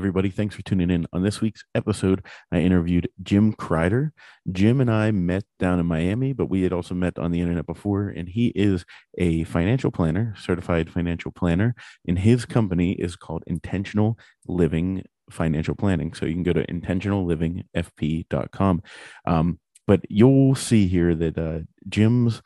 everybody. Thanks for tuning in. On this week's episode, I interviewed Jim Crider. Jim and I met down in Miami, but we had also met on the internet before, and he is a financial planner, certified financial planner, and his company is called Intentional Living Financial Planning. So you can go to intentionallivingfp.com. Um, but you'll see here that uh, Jim's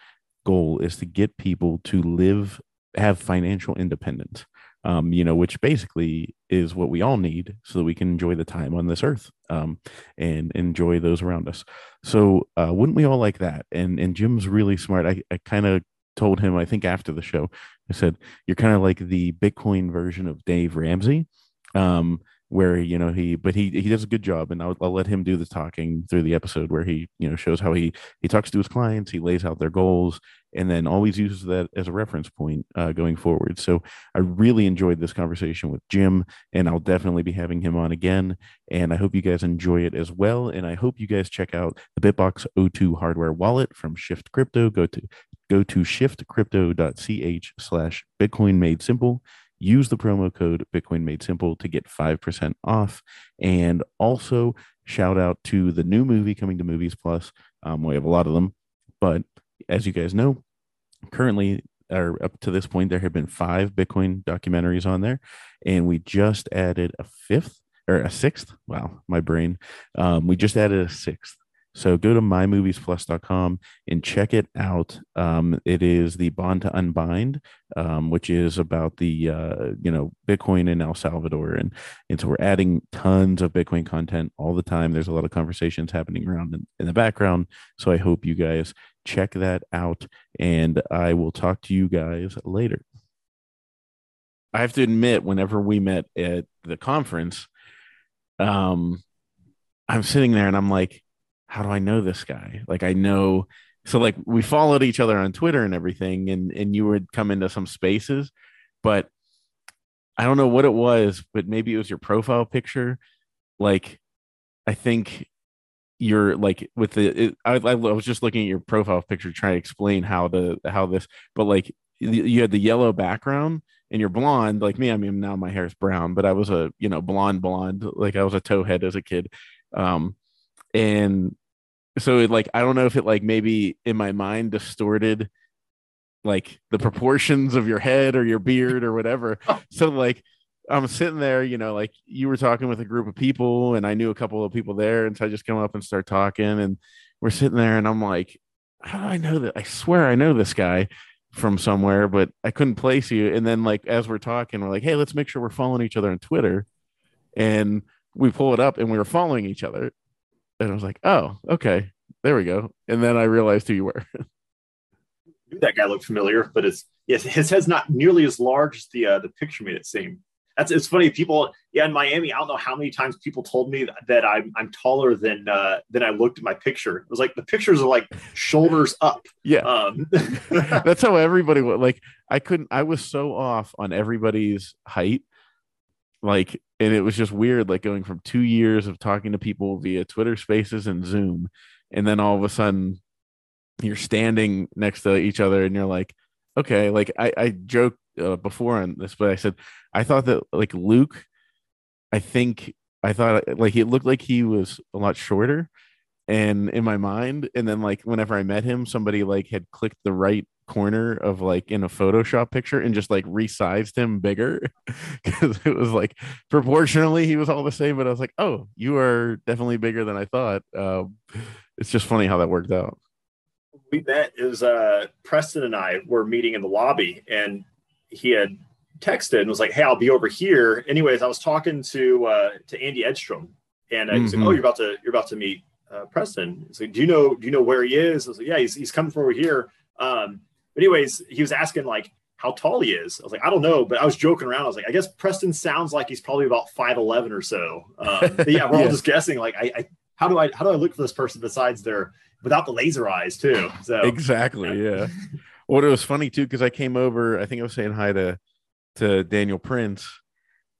goal is to get people to live, have financial independence um, you know, which basically is what we all need so that we can enjoy the time on this earth um, and enjoy those around us. So, uh, wouldn't we all like that? And and Jim's really smart. I, I kind of told him, I think after the show, I said, You're kind of like the Bitcoin version of Dave Ramsey. Um, where you know he but he he does a good job and I'll, I'll let him do the talking through the episode where he you know shows how he he talks to his clients he lays out their goals and then always uses that as a reference point uh, going forward. So i really enjoyed this conversation with jim and i'll definitely be having him on again and i hope you guys enjoy it as well and i hope you guys check out the bitbox o2 hardware wallet from shift crypto. Go to go to shiftcrypto.ch slash bitcoin made simple use the promo code Bitcoin Made Simple to get 5% off. And also, shout out to the new movie coming to Movies Plus. Um, we have a lot of them, but as you guys know, currently, or up to this point, there have been five Bitcoin documentaries on there, and we just added a fifth or a sixth. Wow, my brain. Um, we just added a sixth. So go to mymoviesplus.com and check it out. Um, it is the Bond to Unbind, um, which is about the uh, you know Bitcoin in El Salvador, and and so we're adding tons of Bitcoin content all the time. There's a lot of conversations happening around in, in the background. So I hope you guys check that out, and I will talk to you guys later. I have to admit, whenever we met at the conference, um, I'm sitting there and I'm like how do I know this guy? Like I know so like we followed each other on Twitter and everything and and you would come into some spaces, but I don't know what it was, but maybe it was your profile picture. Like I think you're like with the it, I, I was just looking at your profile picture trying to explain how the how this but like you had the yellow background and you're blonde like me i mean now my hair is brown but i was a you know blonde blonde like i was a towhead as a kid um and so it like I don't know if it like maybe in my mind distorted like the proportions of your head or your beard or whatever. Oh. So like I'm sitting there, you know, like you were talking with a group of people and I knew a couple of people there. And so I just come up and start talking and we're sitting there and I'm like, how do I know that? I swear I know this guy from somewhere, but I couldn't place you. And then like as we're talking, we're like, hey, let's make sure we're following each other on Twitter. And we pull it up and we were following each other and I was like, oh, okay, there we go. And then I realized who you were. that guy looked familiar, but it's yes, his head's not nearly as large as the uh, the picture made it seem. That's it's funny. People, yeah, in Miami, I don't know how many times people told me that I'm I'm taller than uh, than I looked at my picture. It was like the pictures are like shoulders up. Yeah, um. that's how everybody was. Like I couldn't. I was so off on everybody's height like and it was just weird like going from two years of talking to people via twitter spaces and zoom and then all of a sudden you're standing next to each other and you're like okay like i i joked uh, before on this but i said i thought that like luke i think i thought like it looked like he was a lot shorter and in my mind and then like whenever i met him somebody like had clicked the right corner of like in a Photoshop picture and just like resized him bigger because it was like proportionally he was all the same. But I was like, oh, you are definitely bigger than I thought. Um, it's just funny how that worked out. We met is uh, Preston and I were meeting in the lobby, and he had texted and was like, "Hey, I'll be over here." Anyways, I was talking to uh, to Andy Edstrom, and uh, he's mm-hmm. like, "Oh, you're about to you're about to meet uh, Preston." He's like, "Do you know do you know where he is?" I was like, "Yeah, he's he's coming from over here." Um, but anyways, he was asking like how tall he is. I was like, I don't know, but I was joking around. I was like, I guess Preston sounds like he's probably about five eleven or so. Um, yeah, we're yeah. all just guessing. Like, I, I, how do I how do I look for this person besides their without the laser eyes too? So exactly, yeah. well, it was funny too because I came over. I think I was saying hi to to Daniel Prince,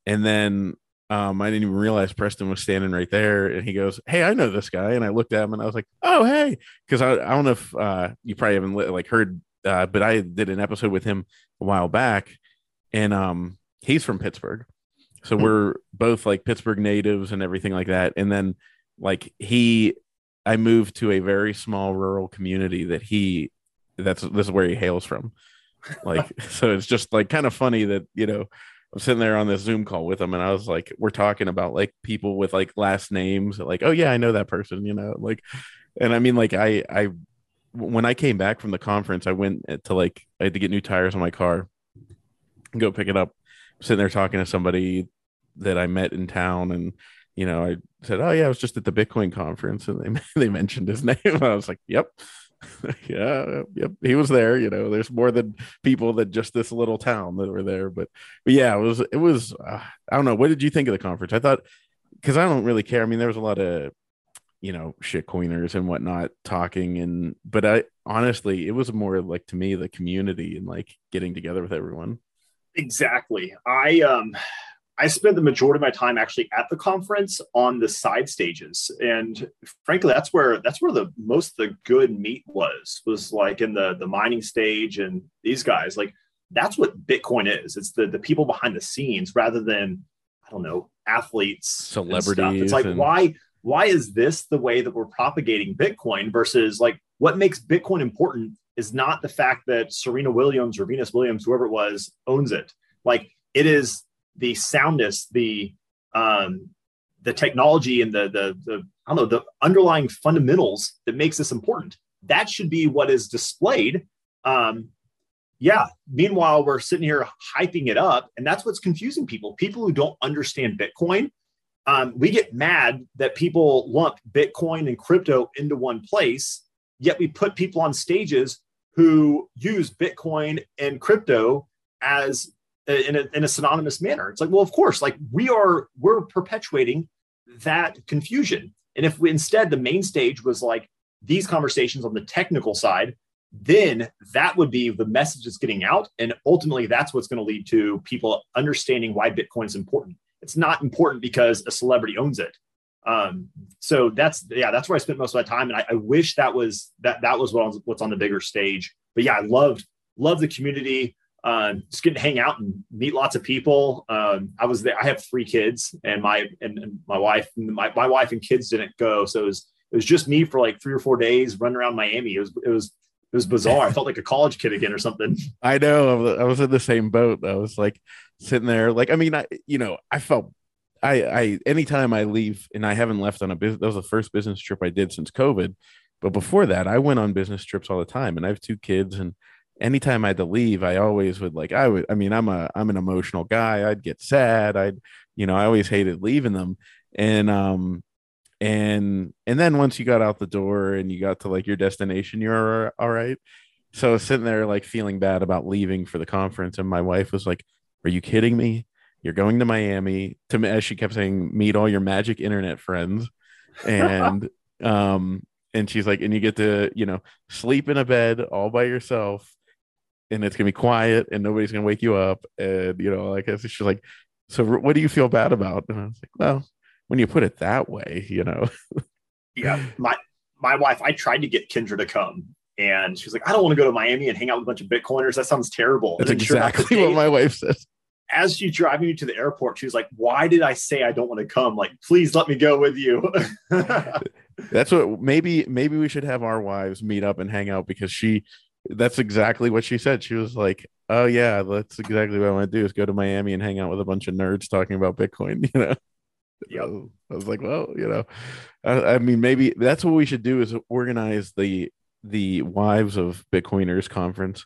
and then um, I didn't even realize Preston was standing right there, and he goes, "Hey, I know this guy." And I looked at him, and I was like, "Oh, hey," because I, I don't know if uh, you probably haven't like heard uh, but I did an episode with him a while back, and um, he's from Pittsburgh. So we're both like Pittsburgh natives and everything like that. And then like he I moved to a very small rural community that he that's this is where he hails from. Like so it's just like kind of funny that, you know, I'm sitting there on this Zoom call with him and I was like, we're talking about like people with like last names, like, oh yeah, I know that person, you know, like and I mean like I I when I came back from the conference, I went eh, to like I had to get new tires on my car, go pick it up. sitting there talking to somebody that I met in town, and you know, I said, "Oh yeah, I was just at the Bitcoin conference," and they they mentioned his name. I was like, "Yep." yeah, yep, he was there. You know, there's more than people than just this little town that were there. But, but yeah, it was it was. Uh, I don't know. What did you think of the conference? I thought because I don't really care. I mean, there was a lot of you know shit coiners and whatnot talking, and but I honestly, it was more like to me the community and like getting together with everyone. Exactly. I um I spent the majority of my time actually at the conference on the side stages, and frankly, that's where that's where the most the good meat was was like in the the mining stage and these guys like that's what Bitcoin is. It's the the people behind the scenes rather than I don't know athletes, celebrities. It's like and... why why is this the way that we're propagating Bitcoin versus like what makes Bitcoin important is not the fact that Serena Williams or Venus Williams, whoever it was, owns it. Like it is the soundness, the um, the technology and the, the the I don't know the underlying fundamentals that makes this important. That should be what is displayed. Um, yeah. Meanwhile, we're sitting here hyping it up, and that's what's confusing people. People who don't understand Bitcoin, um, we get mad that people lump Bitcoin and crypto into one place. Yet we put people on stages who use Bitcoin and crypto as in a, in a synonymous manner. It's like, well, of course, like we are, we're perpetuating that confusion. And if we, instead the main stage was like these conversations on the technical side, then that would be the message that's getting out. And ultimately, that's what's going to lead to people understanding why Bitcoin is important. It's not important because a celebrity owns it. Um, so that's yeah, that's where I spent most of my time, and I, I wish that was that that was what was, what's on the bigger stage. But yeah, I loved loved the community uh, just getting to hang out and meet lots of people. Um, I was there. I have three kids, and my and, and my wife, my, my wife and kids didn't go, so it was it was just me for like three or four days running around Miami. It was it was it was bizarre. I felt like a college kid again or something. I know. I was in the same boat. I was like sitting there, like I mean, I you know, I felt. I, I anytime I leave and I haven't left on a business that was the first business trip I did since COVID. But before that, I went on business trips all the time and I have two kids and anytime I had to leave, I always would like I would I mean I'm a I'm an emotional guy. I'd get sad. I'd you know, I always hated leaving them. And um and and then once you got out the door and you got to like your destination, you're all right. So sitting there like feeling bad about leaving for the conference, and my wife was like, Are you kidding me? You're going to Miami to as she kept saying, meet all your magic internet friends. And um and she's like, and you get to, you know, sleep in a bed all by yourself and it's gonna be quiet and nobody's gonna wake you up and you know like she's like so what do you feel bad about? And i was like well when you put it that way you know. Yeah my my wife i tried to get kendra to come and she's like i don't want to go to miami and hang out with a bunch of bitcoiners. That sounds terrible. That's exactly what my wife says as she's driving me to the airport she's like why did i say i don't want to come? Like please let me go with you. That's what maybe maybe we should have our wives meet up and hang out because she that's exactly what she said. She was like, "Oh yeah, that's exactly what I want to do is go to Miami and hang out with a bunch of nerds talking about Bitcoin." You know. Yeah. I was like, well, you know, I, I, mean, maybe that's what we should do is organize the the wives of Bitcoiners conference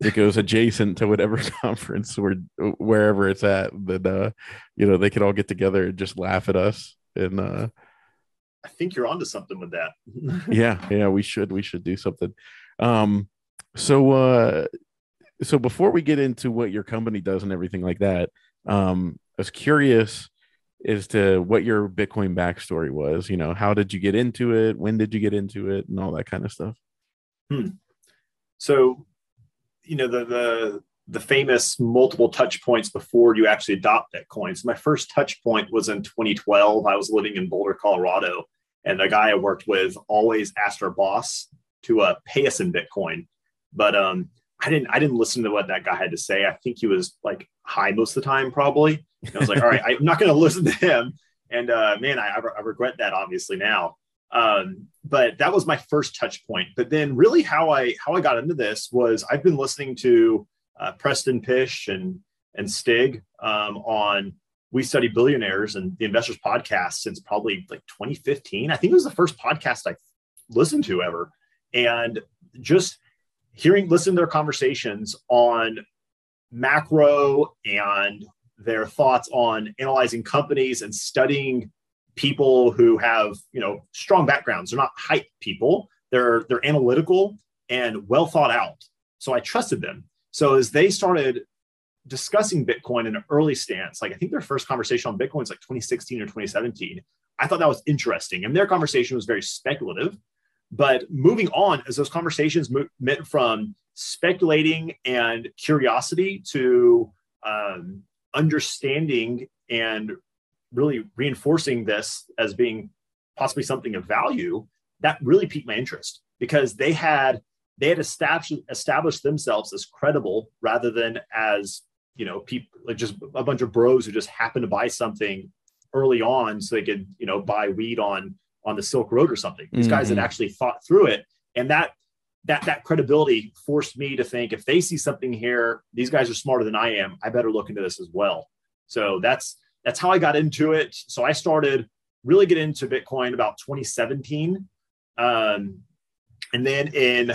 that goes adjacent to whatever conference or wherever it's at. That uh, you know, they could all get together and just laugh at us. And uh, I think you're onto something with that. yeah, yeah, we should we should do something. Um, so, uh, so before we get into what your company does and everything like that, um, I was curious as to what your Bitcoin backstory was. You know, how did you get into it? When did you get into it, and all that kind of stuff. Hmm. So, you know, the the the famous multiple touch points before you actually adopt Bitcoin. So my first touch point was in 2012. I was living in Boulder, Colorado, and the guy I worked with always asked our boss to uh, pay us in Bitcoin. But um, I didn't I didn't listen to what that guy had to say. I think he was like high most of the time, probably. And I was like, all right, I'm not going to listen to him. And uh, man, I, I regret that obviously now. Um, but that was my first touch point. But then really how I how I got into this was I've been listening to uh, Preston Pysh and and Stig um, on We Study Billionaires and the Investors Podcast since probably like 2015. I think it was the first podcast I listened to ever, and just hearing listen to their conversations on macro and their thoughts on analyzing companies and studying people who have you know strong backgrounds. They're not hype people. They're they're analytical and well thought out. So i trusted them. So as they started discussing bitcoin in an early stance like i think their first conversation on bitcoin is like 2016 or 2017 i thought that was interesting. And their conversation was very speculative but moving on as those conversations went from speculating and curiosity to um, understanding and really reinforcing this as being possibly something of value that really piqued my interest because they had they had established established themselves as credible rather than as you know people like just a bunch of bros who just happened to buy something early on so they could you know buy weed on on the silk road or something these mm-hmm. guys had mm-hmm. actually thought through it and that that that credibility forced me to think if they see something here these guys are smarter than i am i better look into this as well so that's that's how I got into it. So I started really get into Bitcoin about 2017. Um, and then in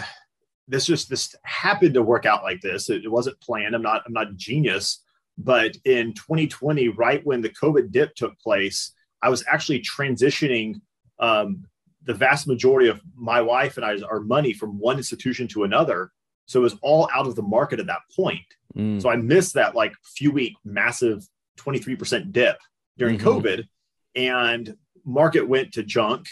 this just this happened to work out like this. It, it wasn't planned. I'm not I'm not a genius, but in 2020, right when the COVID dip took place, I was actually transitioning um, the vast majority of my wife and I's our money from one institution to another. So it was all out of the market at that point. Mm. So I missed that like few week massive 23% dip during mm-hmm. COVID and market went to junk.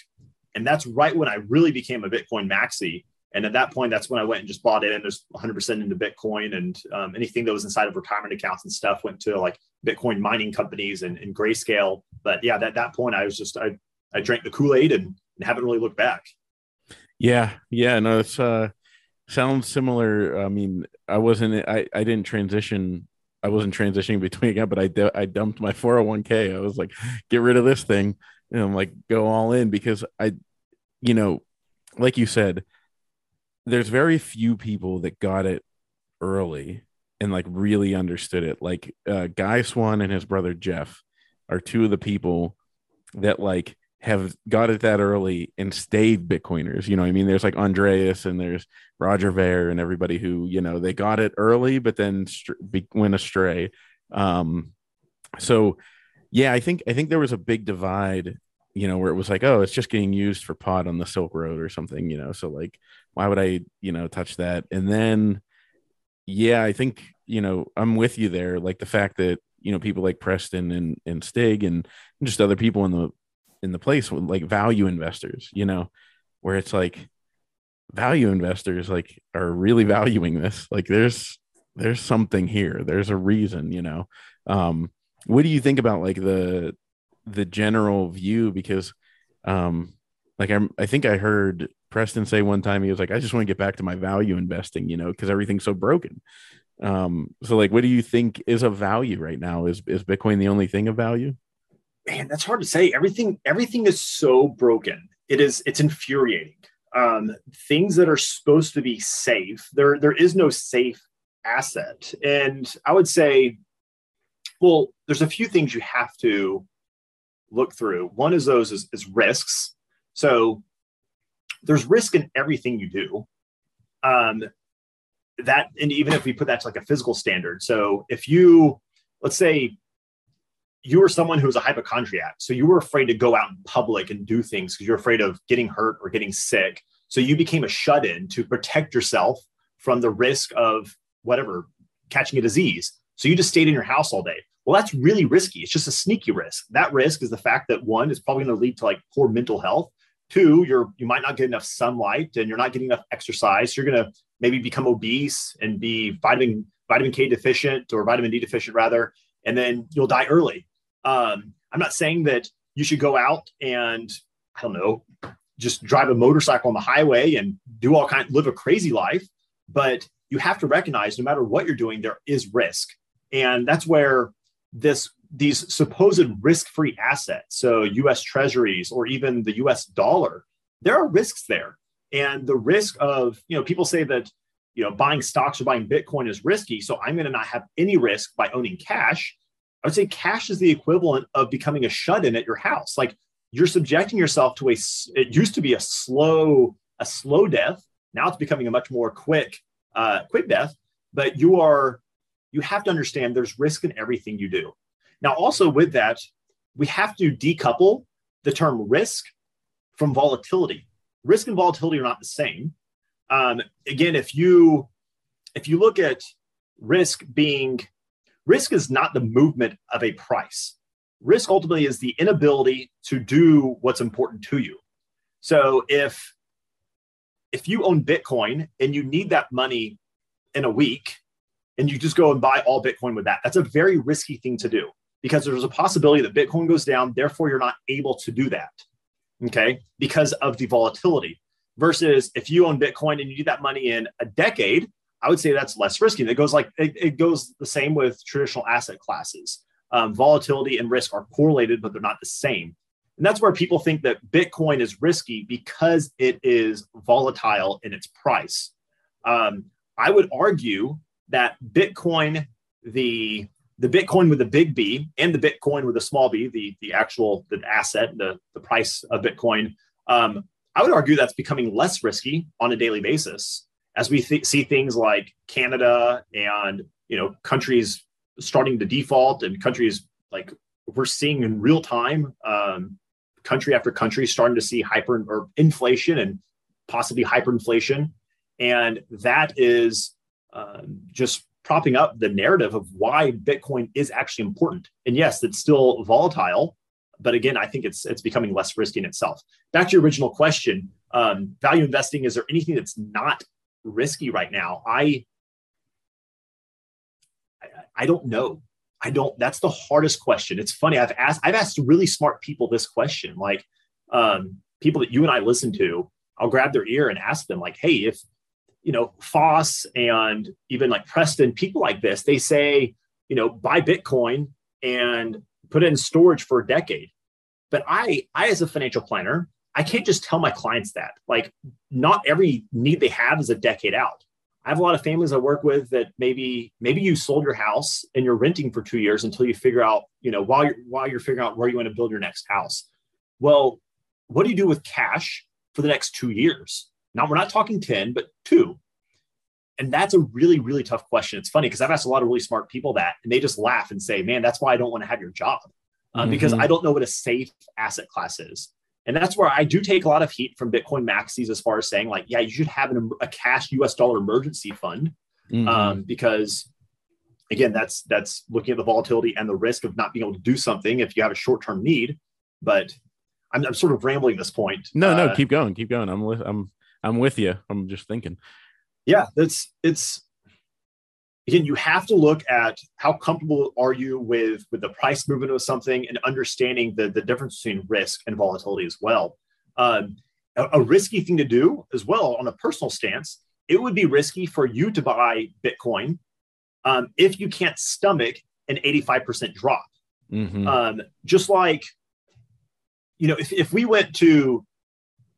And that's right when I really became a Bitcoin maxi. And at that point, that's when I went and just bought in. There's 100% into Bitcoin and um, anything that was inside of retirement accounts and stuff went to like Bitcoin mining companies and, and grayscale. But yeah, at that point, I was just, I, I drank the Kool Aid and, and haven't really looked back. Yeah. Yeah. No, it's, uh, sounds similar. I mean, I wasn't, I, I didn't transition I wasn't transitioning between again, but I I dumped my 401k. I was like, get rid of this thing, and I'm like, go all in because I, you know, like you said, there's very few people that got it early and like really understood it. Like uh, Guy Swan and his brother Jeff are two of the people that like have got it that early and stayed Bitcoiners. You know, I mean, there's like Andreas and there's Roger Ver and everybody who, you know, they got it early, but then st- went astray. Um, so yeah, I think, I think there was a big divide, you know, where it was like, oh, it's just getting used for pot on the Silk Road or something, you know, so like, why would I, you know, touch that? And then, yeah, I think, you know, I'm with you there. Like the fact that, you know, people like Preston and, and Stig and just other people in the in the place with like value investors, you know, where it's like value investors like are really valuing this. Like there's there's something here. There's a reason, you know. Um, what do you think about like the the general view? Because um like I'm I think I heard Preston say one time he was like, I just want to get back to my value investing, you know, because everything's so broken. Um, so like what do you think is of value right now? Is is Bitcoin the only thing of value? Man, that's hard to say. Everything, everything is so broken. It is, it's infuriating. Um, things that are supposed to be safe, there, there is no safe asset. And I would say, well, there's a few things you have to look through. One is those is, is risks. So there's risk in everything you do. Um, that, and even if we put that to like a physical standard. So if you, let's say you were someone who was a hypochondriac. So you were afraid to go out in public and do things because you're afraid of getting hurt or getting sick. So you became a shut in to protect yourself from the risk of whatever, catching a disease. So you just stayed in your house all day. Well, that's really risky. It's just a sneaky risk. That risk is the fact that one is probably going to lead to like poor mental health. Two, you're you might not get enough sunlight and you're not getting enough exercise. You're going to maybe become obese and be vitamin vitamin K deficient or vitamin D deficient rather, and then you'll die early. Um, I'm not saying that you should go out and I don't know, just drive a motorcycle on the highway and do all kind, live a crazy life. But you have to recognize, no matter what you're doing, there is risk, and that's where this these supposed risk-free assets, so U.S. Treasuries or even the U.S. dollar, there are risks there, and the risk of you know people say that you know buying stocks or buying Bitcoin is risky, so I'm going to not have any risk by owning cash. I would say cash is the equivalent of becoming a shut-in at your house. Like you're subjecting yourself to a. It used to be a slow a slow death. Now it's becoming a much more quick uh, quick death. But you are you have to understand there's risk in everything you do. Now, also with that, we have to decouple the term risk from volatility. Risk and volatility are not the same. Um, again, if you if you look at risk being risk is not the movement of a price. Risk ultimately is the inability to do what's important to you. So if if you own Bitcoin and you need that money in a week and you just go and buy all Bitcoin with that, that's a very risky thing to do because there's a possibility that Bitcoin goes down. Therefore, you're not able to do that. Okay. Because of the volatility. Versus if you own Bitcoin and you need that money in a decade, I would say that's less risky. It goes like it, it goes the same with traditional asset classes. Um, volatility and risk are correlated, but they're not the same. And that's where people think that Bitcoin is risky because it is volatile in its price. Um, I would argue that Bitcoin, the the Bitcoin with the big B and the Bitcoin with the small b, the, the actual the asset, the, the price of Bitcoin, um, I would argue that's becoming less risky on a daily basis as we th- see things like Canada and you know countries starting to default and countries like we're seeing in real time, um, country after country starting to see hyper or inflation and possibly hyperinflation, and that is um, just propping up the narrative of why Bitcoin is actually important. And yes, it's still volatile, but again, I think it's it's becoming less risky in itself. Back to your original question, um, value investing. Is there anything that's not risky right now? I, I don't know. I don't. That's the hardest question. It's funny. I've asked I've asked really smart people this question, like um, people that you and I listen to. I'll grab their ear and ask them, like, "Hey, if you know, Foss and even like Preston, people like this, they say, you know, buy Bitcoin and put it in storage for a decade. But I, I as a financial planner, I can't just tell my clients that. Like, not every need they have is a decade out. I have a lot of families I work with that maybe maybe you sold your house and you're renting for two years until you figure out, you know, while you're while you're figuring out where you want to build your next house. Well, what do you do with cash for the next two years? Now, we're not talking 10, but two. And that's a really, really tough question. It's funny because I've asked a lot of really smart people that, and they just laugh and say, man, that's why I don't want to have your job um, mm-hmm. because I don't know what a safe asset class is. And that's where I do take a lot of heat from Bitcoin maxis as far as saying, like, yeah, you should have an, a cash US dollar emergency fund mm-hmm. um, because again that's that's looking at the volatility and the risk of not being able to do something if you have a short-term need but i'm, I'm sort of rambling this point no uh, no keep going keep going i'm with i'm I'm with you. I'm just thinking. Yeah, it's it's again, you have to look at how comfortable are you with with the price movement of something and understanding the the difference between risk and volatility as well. Um, a, a risky thing to do as well on a personal stance, it would be risky for you to buy Bitcoin um, if you can't stomach an 85% drop. Mm-hmm. Um, just like, you know, if, if we went to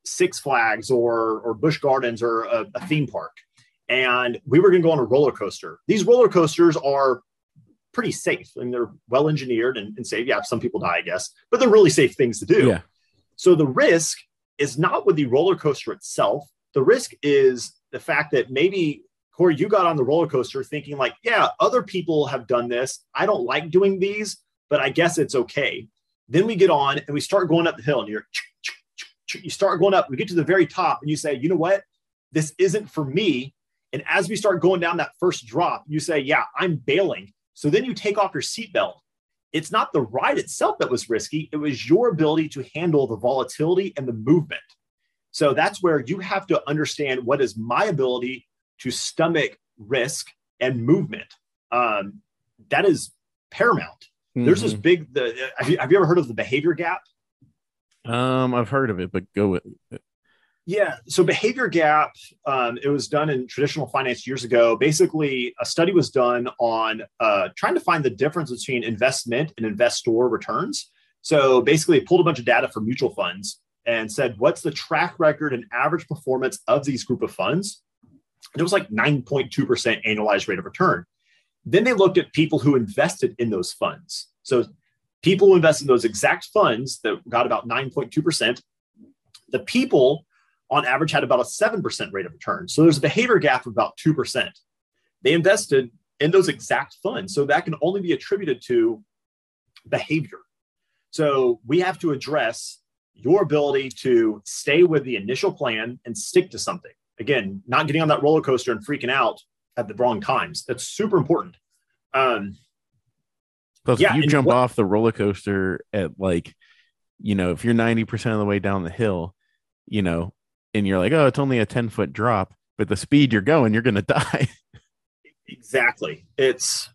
Six Flags or or Busch Gardens or a, a theme park, and we were going to go on a roller coaster. These roller coasters are pretty safe and they're well engineered and, and safe. Yeah, some people die, I guess, but they're really safe things to do. Yeah. So the risk is not with the roller coaster itself. The risk is the fact that maybe Cory, you got on the roller coaster thinking like, yeah, other people have done this. I don't like doing these, but I guess it's okay. Then we get on and we start going up the hill and you're you start going up, we get to the very top, and you say, you know what? This isn't for me. And as we start going down that first drop, you say, yeah, I'm bailing. So then you take off your seatbelt. It's not the ride itself that was risky, it was your ability to handle the volatility and the movement. So that's where you have to understand what is my ability to stomach risk and movement. Um, that is paramount. Mm-hmm. There's this mm-hmm. big. The, have, you, have you ever heard of the behavior gap? Um, I've heard of it, but go with it. Yeah. So behavior gap, um, it was done in traditional finance years ago. Basically, a study was done on uh, trying to find the difference between investment and investor returns. So basically, pulled a bunch of data from mutual funds and said, what's the track record and average performance of these group of funds? And it was like 9.2% annualized rate of return. Then they looked at people who invested in those funds. So people who invested in those exact funds that got about 9.2%, the people on average had about a 7% rate of return. So there's a behavior gap of about 2%. They invested in those exact funds. So that can only be attributed to behavior. So we have to address your ability to stay with the initial plan and stick to something. Again, not getting on that roller coaster and freaking out at the wrong times. That's super important. Um, Plus, yeah, if you jump what, off the roller coaster at like, you know, if you're 90% of the way down the hill, you know, and you're like, oh, it's only a 10 foot drop, but the speed you're going, you're going to die. exactly. It's,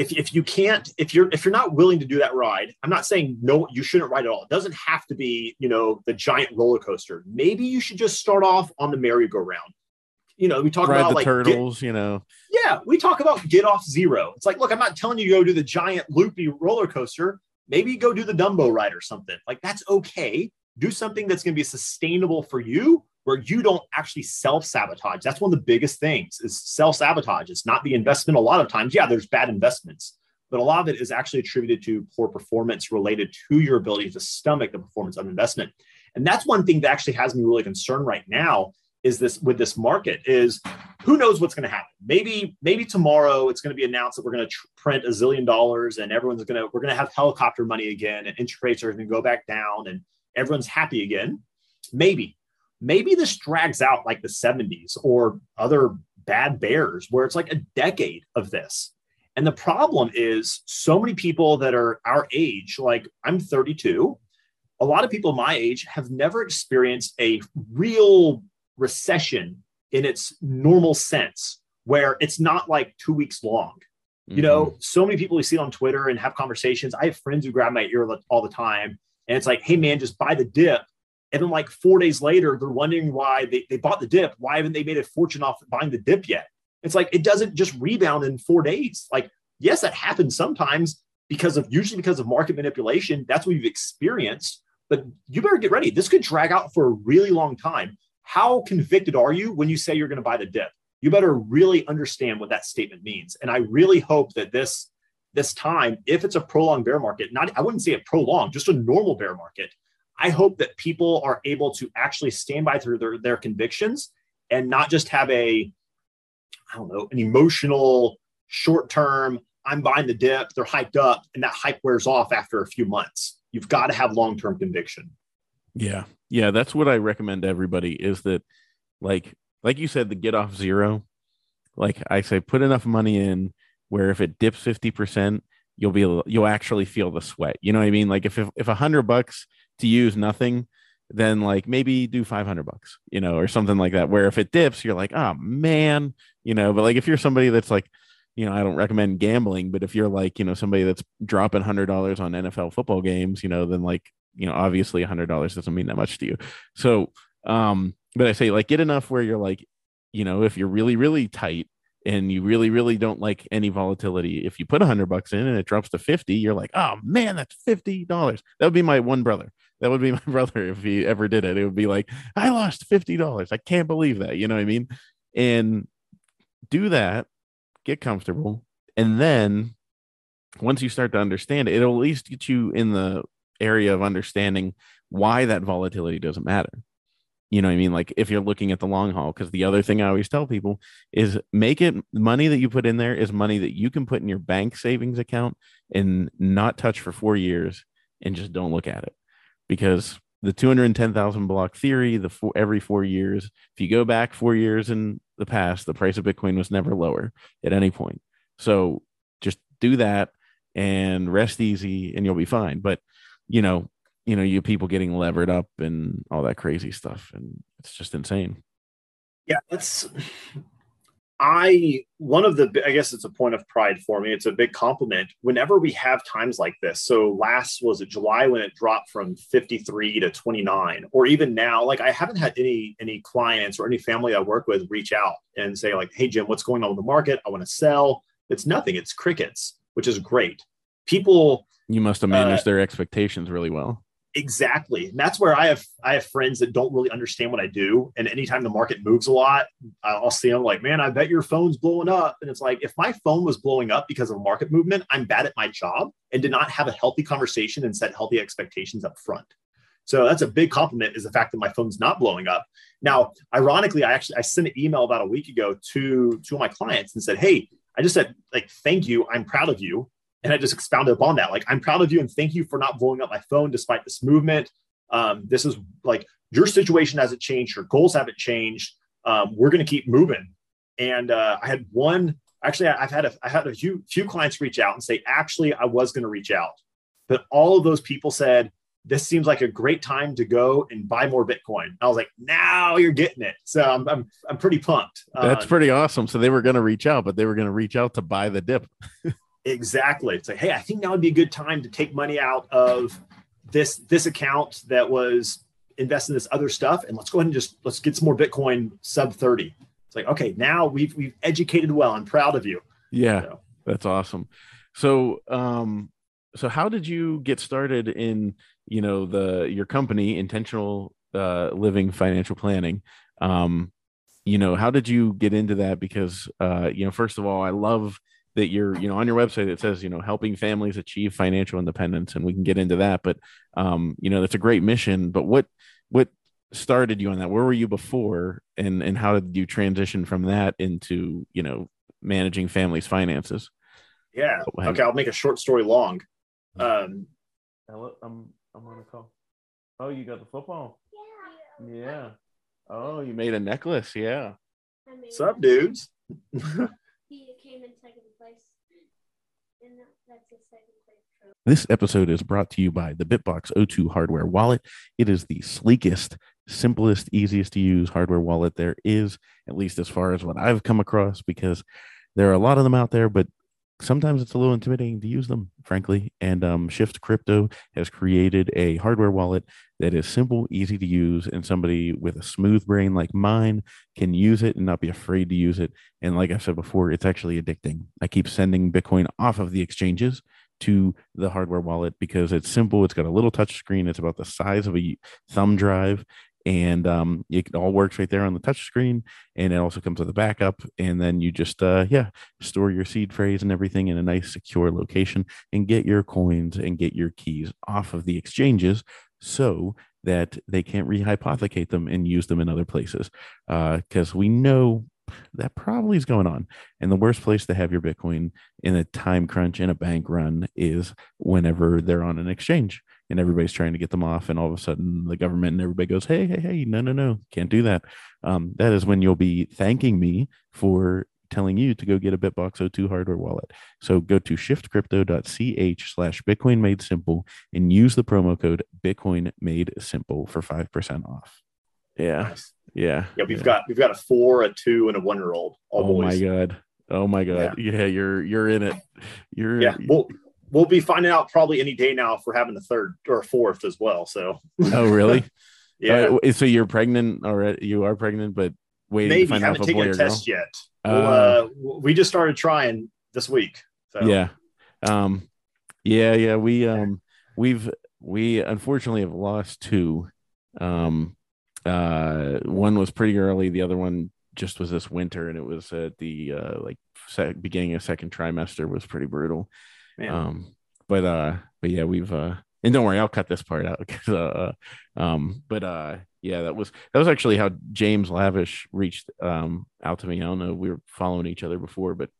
if, if you can't if you're if you're not willing to do that ride i'm not saying no you shouldn't ride at all. It doesn't have to be you know the giant roller coaster. Maybe you should just start off on the merry-go-round. You know we talk ride about the like turtles get, you know. Yeah we talk about get off zero. It's like look i'm not telling you to go do the giant loopy roller coaster. Maybe go do the dumbo ride or something. Like that's okay do something that's going to be sustainable for you where you don't actually self-sabotage. That's one of the biggest things is self-sabotage. It's not the investment. A lot of times yeah there's bad investments but a lot of it is actually attributed to poor performance related to your ability to stomach the performance of investment. And that's one thing that actually has me really concerned right now is this with this market is who knows what's going to happen. Maybe maybe tomorrow it's going to be announced that we're going to tr- print a zillion dollars and everyone's going to we're going to have helicopter money again and interest rates are going to go back down and everyone's happy again maybe maybe this drags out like the 70s or other bad bears where it's like a decade of this and the problem is so many people that are our age like i'm 32 a lot of people my age have never experienced a real recession in its normal sense, where it's not like two weeks long. Mm-hmm. You know, mm-hmm. so many people we see on Twitter and have conversations. I have friends who grab my ear all the time, and it's like, hey, man, just buy the dip. And then, like four days later, they're wondering why they, they bought the dip. Why haven't they made a fortune off buying the dip yet? It's like, it doesn't just rebound in four days. Like, yes, that happens sometimes because of usually because of market manipulation. That's what you've experienced. But you better get ready. This could drag out for a really long time how convicted are you when you say you're going to buy the dip? You better really understand what that statement means. And I really hope that this this time, if it's a prolonged bear market, not I wouldn't say a prolonged, just a normal bear market, I hope that people are able to actually stand by through their, their convictions and not just have a, I don't know, an emotional short term, I'm buying the dip, they're hyped up, and that hype wears off after a few months. You've got to have long term conviction. Yeah. Yeah. That's what I recommend to everybody is that, like, like you said, the get off zero. Like I say, put enough money in where if it dips 50%, you'll be, you'll actually feel the sweat. You know what I mean? Like if, if, if a hundred bucks to use nothing, then like maybe do 500 bucks, you know, or something like that. Where if it dips, you're like, oh man, you know, but like if you're somebody that's like, you know, I don't recommend gambling, but if you're like, you know, somebody that's dropping hundred dollars on NFL football games, you know, then like you know obviously hundred dollars doesn't mean that much to you so um but i say like get enough where you're like you know if you're really really tight and you really really don't like any volatility. If you put a hundred bucks in and it drops to 50 you're like oh man that's 50 dollars. That would be my one brother. That would be my brother if he ever did it. It would be like i lost 50 dollars. I can't believe that. You know what i mean? And do that get comfortable and then once you start to understand it it'll at least get you in the area of understanding why that volatility doesn't matter. You know what I mean? Like if you're looking at the long haul, because the other thing I always tell people is make it money that you put in there is money that you can put in your bank savings account and not touch for four years and just don't look at it. Because the 210,000 block theory, the four, every four years, if you go back four years in the past, the price of Bitcoin was never lower at any point. So just do that and rest easy and you'll be fine. But you know, you know, you people getting levered up and all that crazy stuff. And it's just insane. Yeah, it's I one of the I guess it's a point of pride for me. It's a big compliment whenever we have times like this. So last was it July when it dropped from 53 to 29 or even now like I haven't had any any clients or any family I work with reach out and say like, "Hey Jim, what's going on with the market? I want to sell." It's nothing. It's crickets, which is great. People you must have managed uh, their expectations really well exactly. And that's where i have i have friends that don't really understand what i do. And anytime the market moves a lot i'll see them like man i bet your phone's blowing up. And it's like if my phone was blowing up because of market movement i'm bad at my job and did not have a healthy conversation and set healthy expectations up front. So that's a big compliment is the fact that my phone's not blowing up. Now ironically i actually i sent an email about a week ago to two of my clients and said hey i just said like thank you. I'm proud of you and I just expounded upon that. Like, I'm proud of you and thank you for not blowing up my phone despite this movement. Um, this is like your situation hasn't changed, your goals haven't changed. Um, we're going to keep moving. And uh, I had one, actually, I've had a, I had a few, few clients reach out and say, actually, I was going to reach out, but all of those people said, this seems like a great time to go and buy more Bitcoin. I was like, now you're getting it. So I'm, I'm, I'm pretty pumped. That's uh, pretty awesome. So they were going to reach out, but they were going to reach out to buy the dip. Exactly. It's like, hey, I think now would be a good time to take money out of this this account that was invest in this other stuff, and let's go ahead and just let's get some more Bitcoin sub thirty. It's like, okay, now we've we've educated well. I'm proud of you. Yeah, so. that's awesome. So, um, so how did you get started in you know the your company intentional uh, living financial planning? Um, you know, how did you get into that? Because uh, you know, first of all, I love that you're you know on your website it says you know helping families achieve financial independence and we can get into that but um you know that's a great mission but what what started you on that? Where were you before and and how did you transition from that into you know managing families finances? Yeah. Okay i'll make a short story long. Um hello i'm i'm on a call. Oh you got the football yeah. Yeah. Oh you made a necklace yeah. What's up dudes? he came in second this episode is brought to you by the BitBox02 hardware wallet. It is the sleekest, simplest, easiest to use hardware wallet there is, at least as far as what I've come across, because there are a lot of them out there, but sometimes it's a little intimidating to use them, frankly. And um, Shift Crypto has created a hardware wallet that is simple, easy to use, and somebody with a smooth brain like mine can use it and not be afraid to use it. And like I said before, it's actually addicting. I keep sending Bitcoin off of the exchanges to the hardware wallet because it's simple. It's got a little touch screen. It's about the size of a thumb drive and um, it all works right there on the touch screen and it also comes with a backup and then you just uh, yeah store your seed phrase and everything in a nice secure location and get your coins and get your keys off of the exchanges so that they can't rehypothecate them and use them in other places because uh, we know that probably is going on. And the worst place to have your Bitcoin in a time crunch in a bank run is whenever they're on an exchange and everybody's trying to get them off. And all of a sudden, the government and everybody goes, Hey, hey, hey, no, no, no, can't do that. Um, that is when you'll be thanking me for telling you to go get a BitBox02 hardware wallet. So go to shiftcrypto.ch slash Bitcoin made simple and use the promo code Bitcoin made simple for 5% off. Yeah. Nice. Yeah. Yeah. We've yeah. got, we've got a four, a two, and a one year old. Oh boys. my God. Oh my God. Yeah. yeah. You're, you're in it. You're, yeah. We'll, we'll be finding out probably any day now if we're having a third or a fourth as well. So, oh, really? yeah. Uh, so you're pregnant already? You are pregnant, but waiting Maybe. to find haven't out if a boy or test girl? yet. We'll, uh, uh, we just started trying this week. So. Yeah. Um, yeah, yeah. We, um, we've, we unfortunately have lost two. Um, uh, one was pretty early. The other one just was this winter, and it was at the uh, like beginning of second trimester was pretty brutal. Man. Um, but uh, but yeah, we've uh, and don't worry, I'll cut this part out because uh, uh, um, but uh, yeah, that was that was actually how James Lavish reached um out to me. I don't know, we were following each other before, but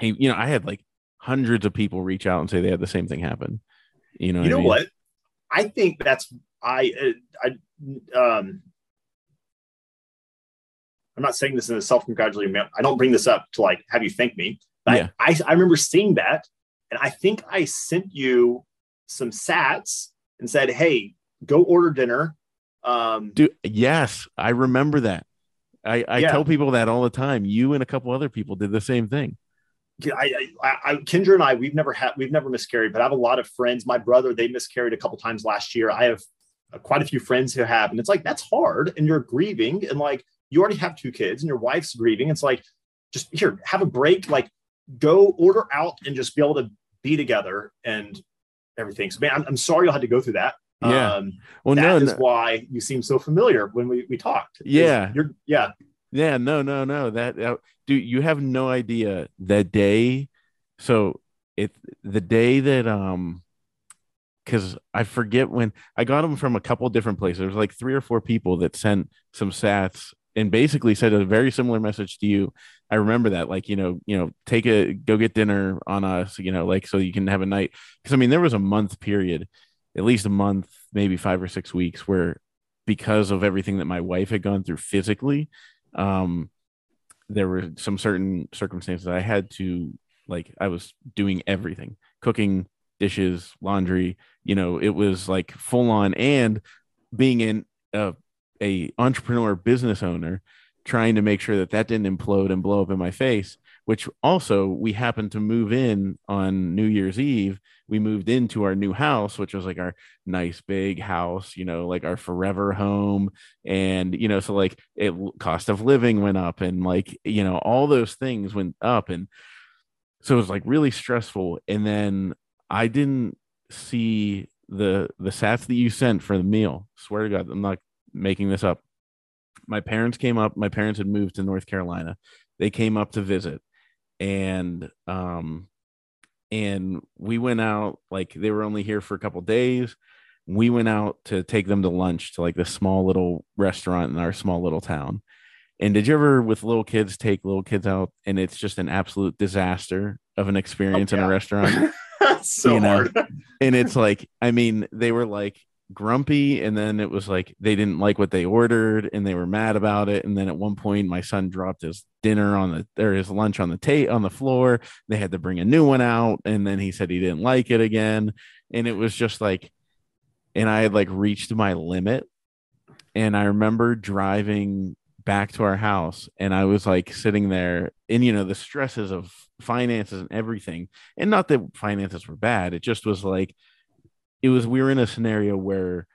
he, you know, I had like hundreds of people reach out and say they had the same thing happen. You know, you know I mean? what? I think that's I uh, I um I'm not saying this in a self-congratulating manner. I don't bring this up to like have you thank me. But yeah. I, I, I remember seeing that and I think I sent you some sats and said, Hey, go order dinner. Um Dude, yes, I remember that. I, I Yeah. tell people that all the time. You and a couple other people did the same thing. I, I, I, Kendra and I, we've never had, we've never miscarried, but I have a lot of friends. My brother, they miscarried a couple times last year. I have uh, quite a few friends who have, and it's like that's hard, and you're grieving, and like you already have two kids, and your wife's grieving. It's like just here, have a break, like go order out, and just be able to be together and everything. So man, I'm, I'm sorry you had to go through that. Yeah. Um, Well, that no, is no, why you seem so familiar when we, we talked. Yeah. You're, yeah. yeah, no, no, no. That, uh, dude, you have no idea that day. So it the day that um, because I forget when I got them from a couple different places. There was like three or four people that sent some sats and basically said a very similar message to you. I remember that, like you know, you know, take a go get dinner on us, you know, like so you can have a night. Because I mean, there was a month period, at least a month, maybe five or six weeks, where because of everything that my wife had gone through physically, um, there were some certain circumstances I had to like I was doing everything, cooking, dishes, laundry, you know, it was like full on and being in a, a entrepreneur business owner trying to make sure that that didn't implode and blow up in my face which also we happened to move in on new year's eve. We moved into our new house which was like our nice big house you know like our forever home. And you know so like it cost of living went up and like you know all those things went up. And so it was like really stressful. And then i didn't see the the sats that you sent for the meal. Swear to god i'm not making this up my parents came up my parents had moved to north carolina. They came up to visit and um and we went out like they were only here for a couple days. We went out to take them to lunch to like this small little restaurant in our small little town. And did you ever with little kids take little kids out and it's just an absolute disaster of an experience in yeah. a restaurant so You know, hard. and it's like i mean they were like grumpy and then it was like they didn't like what they ordered and they were mad about it and then at one point my son dropped his dinner on the or his lunch on the ta- on the floor. They had to bring a new one out and then he said he didn't like it again. And it was just like and i had like reached my limit. And i remember driving back to our house and i was like sitting there and you know the stresses of finances and everything and not that finances were bad it just was like it was we were in a scenario where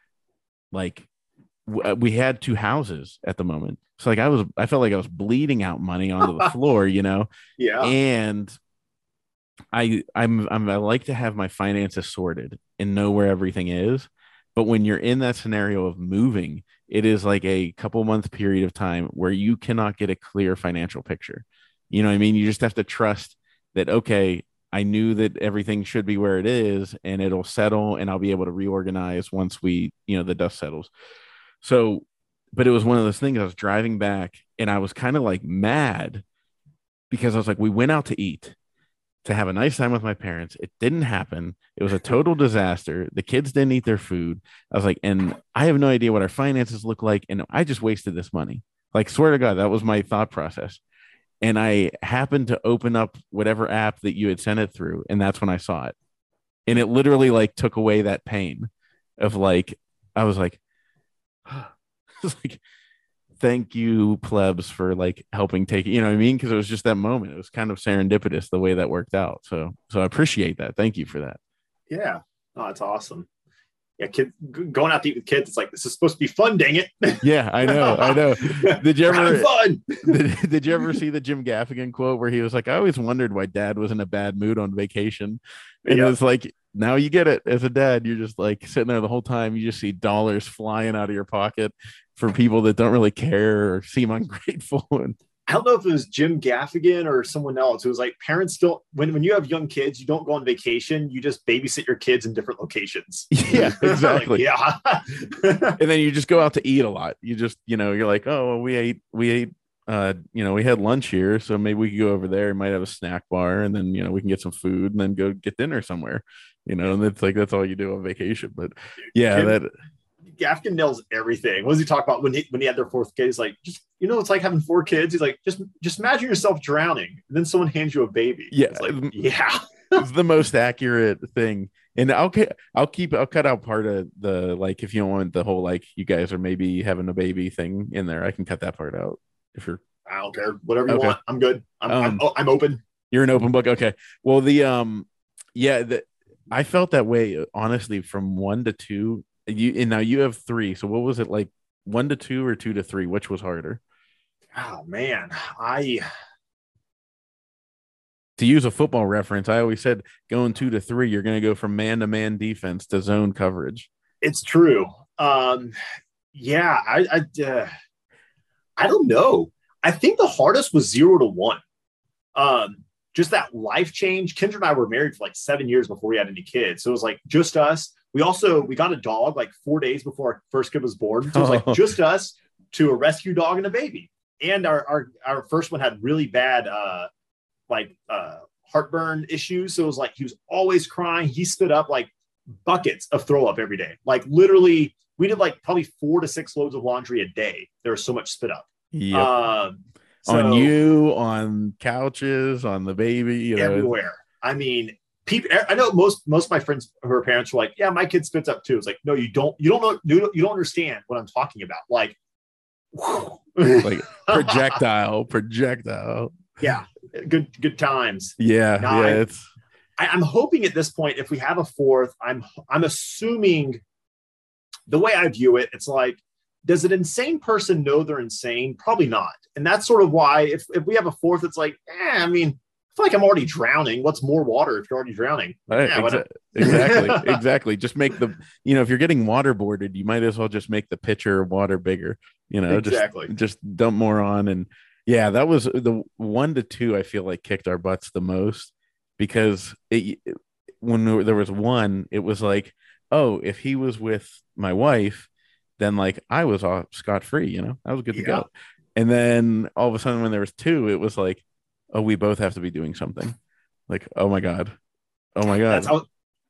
like w- uh, we had two houses at the moment so like i was i felt like i was bleeding out money onto the floor you know Yeah. and I I'm, I'm I like to have my finances sorted and know where everything is. But when you're in that scenario of moving, it is like a couple month period of time where you cannot get a clear financial picture. You know what I mean? You just have to trust that okay, I knew that everything should be where it is and it'll settle and I'll be able to reorganize once we, you know, the dust settles. So, but it was one of those things I was driving back and I was kind of like mad because I was like, we went out to eat to have a nice time with my parents. It didn't happen. It was a total disaster. The kids didn't eat their food. I was like, and I have no idea what our finances look like. And I just wasted this money. Like, swear to God, that was my thought process. And I happened to open up whatever app that you had sent it through. And that's when I saw it. And it literally like took away that pain of like, I was like, I was like, thank you plebs for like helping take you know what i mean because it was just that moment it was kind of serendipitous the way that worked out so so i appreciate that thank you for that Yeah. Oh, that's awesome. Yeah, kid going out to eat with kids. It's like this is supposed to be fun. Dang it! yeah i know i know Did you ever- fun? did, did you ever see the jim gaffigan quote where he was like i always wondered why dad was in a bad mood on vacation and Yeah. it's like now you get it as a dad you're just like sitting there the whole time you just see dollars flying out of your pocket for people that don't really care or seem ungrateful and I don't know if it was Jim Gaffigan or someone else. It was like parents don't when when you have young kids, you don't go on vacation. You just babysit your kids in different locations. yeah exactly yeah. and then you just go out to eat a lot. You just, you know, you're like, oh, well, we ate, we ate, uh, you know, we had lunch here, so maybe we could go over there. Might have a snack bar, and then you know we can get some food, and then go get dinner somewhere. You know, and it's like that's all you do on vacation. But yeah, Jim- that Gaffigan nails everything. What does he talk about when he when he had their fourth kid? He's like, just you know, it's like having four kids. He's like, just just imagine yourself drowning, and then someone hands you a baby. Yeah. It's like, yeah, is the most accurate thing. And I'll I'll keep I'll cut out part of the like if you don't want the whole like you guys are maybe having a baby thing in there, I can cut that part out. If you're I don't care. Whatever you Okay. want. I'm good. I'm, I'm, Um, oh, I'm open. You're an open book. Okay. Well, the um, yeah, the I felt that way honestly from one to two. You and now you have three. So what was it like? One to two or two to three? Which was harder? Oh man, I To use a football reference, I always said going two to three, you're going to go from man to man defense to zone coverage. it's true. Um, yeah, I I, uh, I don't know. I think the hardest was zero to one. Um, just that life change. Kendra and I were married for like seven years before we had any kids, so it was like just us. We also we got a dog like four days before our first kid was born, so it was like Oh. just us to a rescue dog and a baby. And our our our first one had really bad uh like uh heartburn issues, so it was like he was always crying. He spit up like buckets of throw up every day. Like literally, we did like probably four to six loads of laundry a day. There was so much spit up. Yep. Um, on you, on couches, on the baby, you know. everywhere. I mean, people. I know most most of my friends who are parents were like, "Yeah, my kid spits up too." It's like, no, you don't. You don't know. You don't, understand what I'm talking about. Like, Like projectile, projectile. yeah, good good times. Yeah, No, yeah. I- I'm hoping at this point, if we have a fourth, I'm I'm assuming the way I view it, it's like, does an insane person know they're insane? Probably not. And that's sort of why if, if we have a fourth, it's like, eh, I mean, I feel like I'm already drowning. What's more water if you're already drowning? Right, Yeah, exa- exactly, exactly. Just make the you know if you're getting waterboarded, you might as well just make the pitcher of water bigger. You know, exactly. just just dump more on and yeah, that was the one to two. I feel like kicked our butts the most because it when there was one, it was like, oh, if he was with my wife, then like I was off scot free. You know, I was good to Yeah. go. And then all of a sudden, when there was two, it was like, oh, we both have to be doing something. Like, oh my god, oh my god.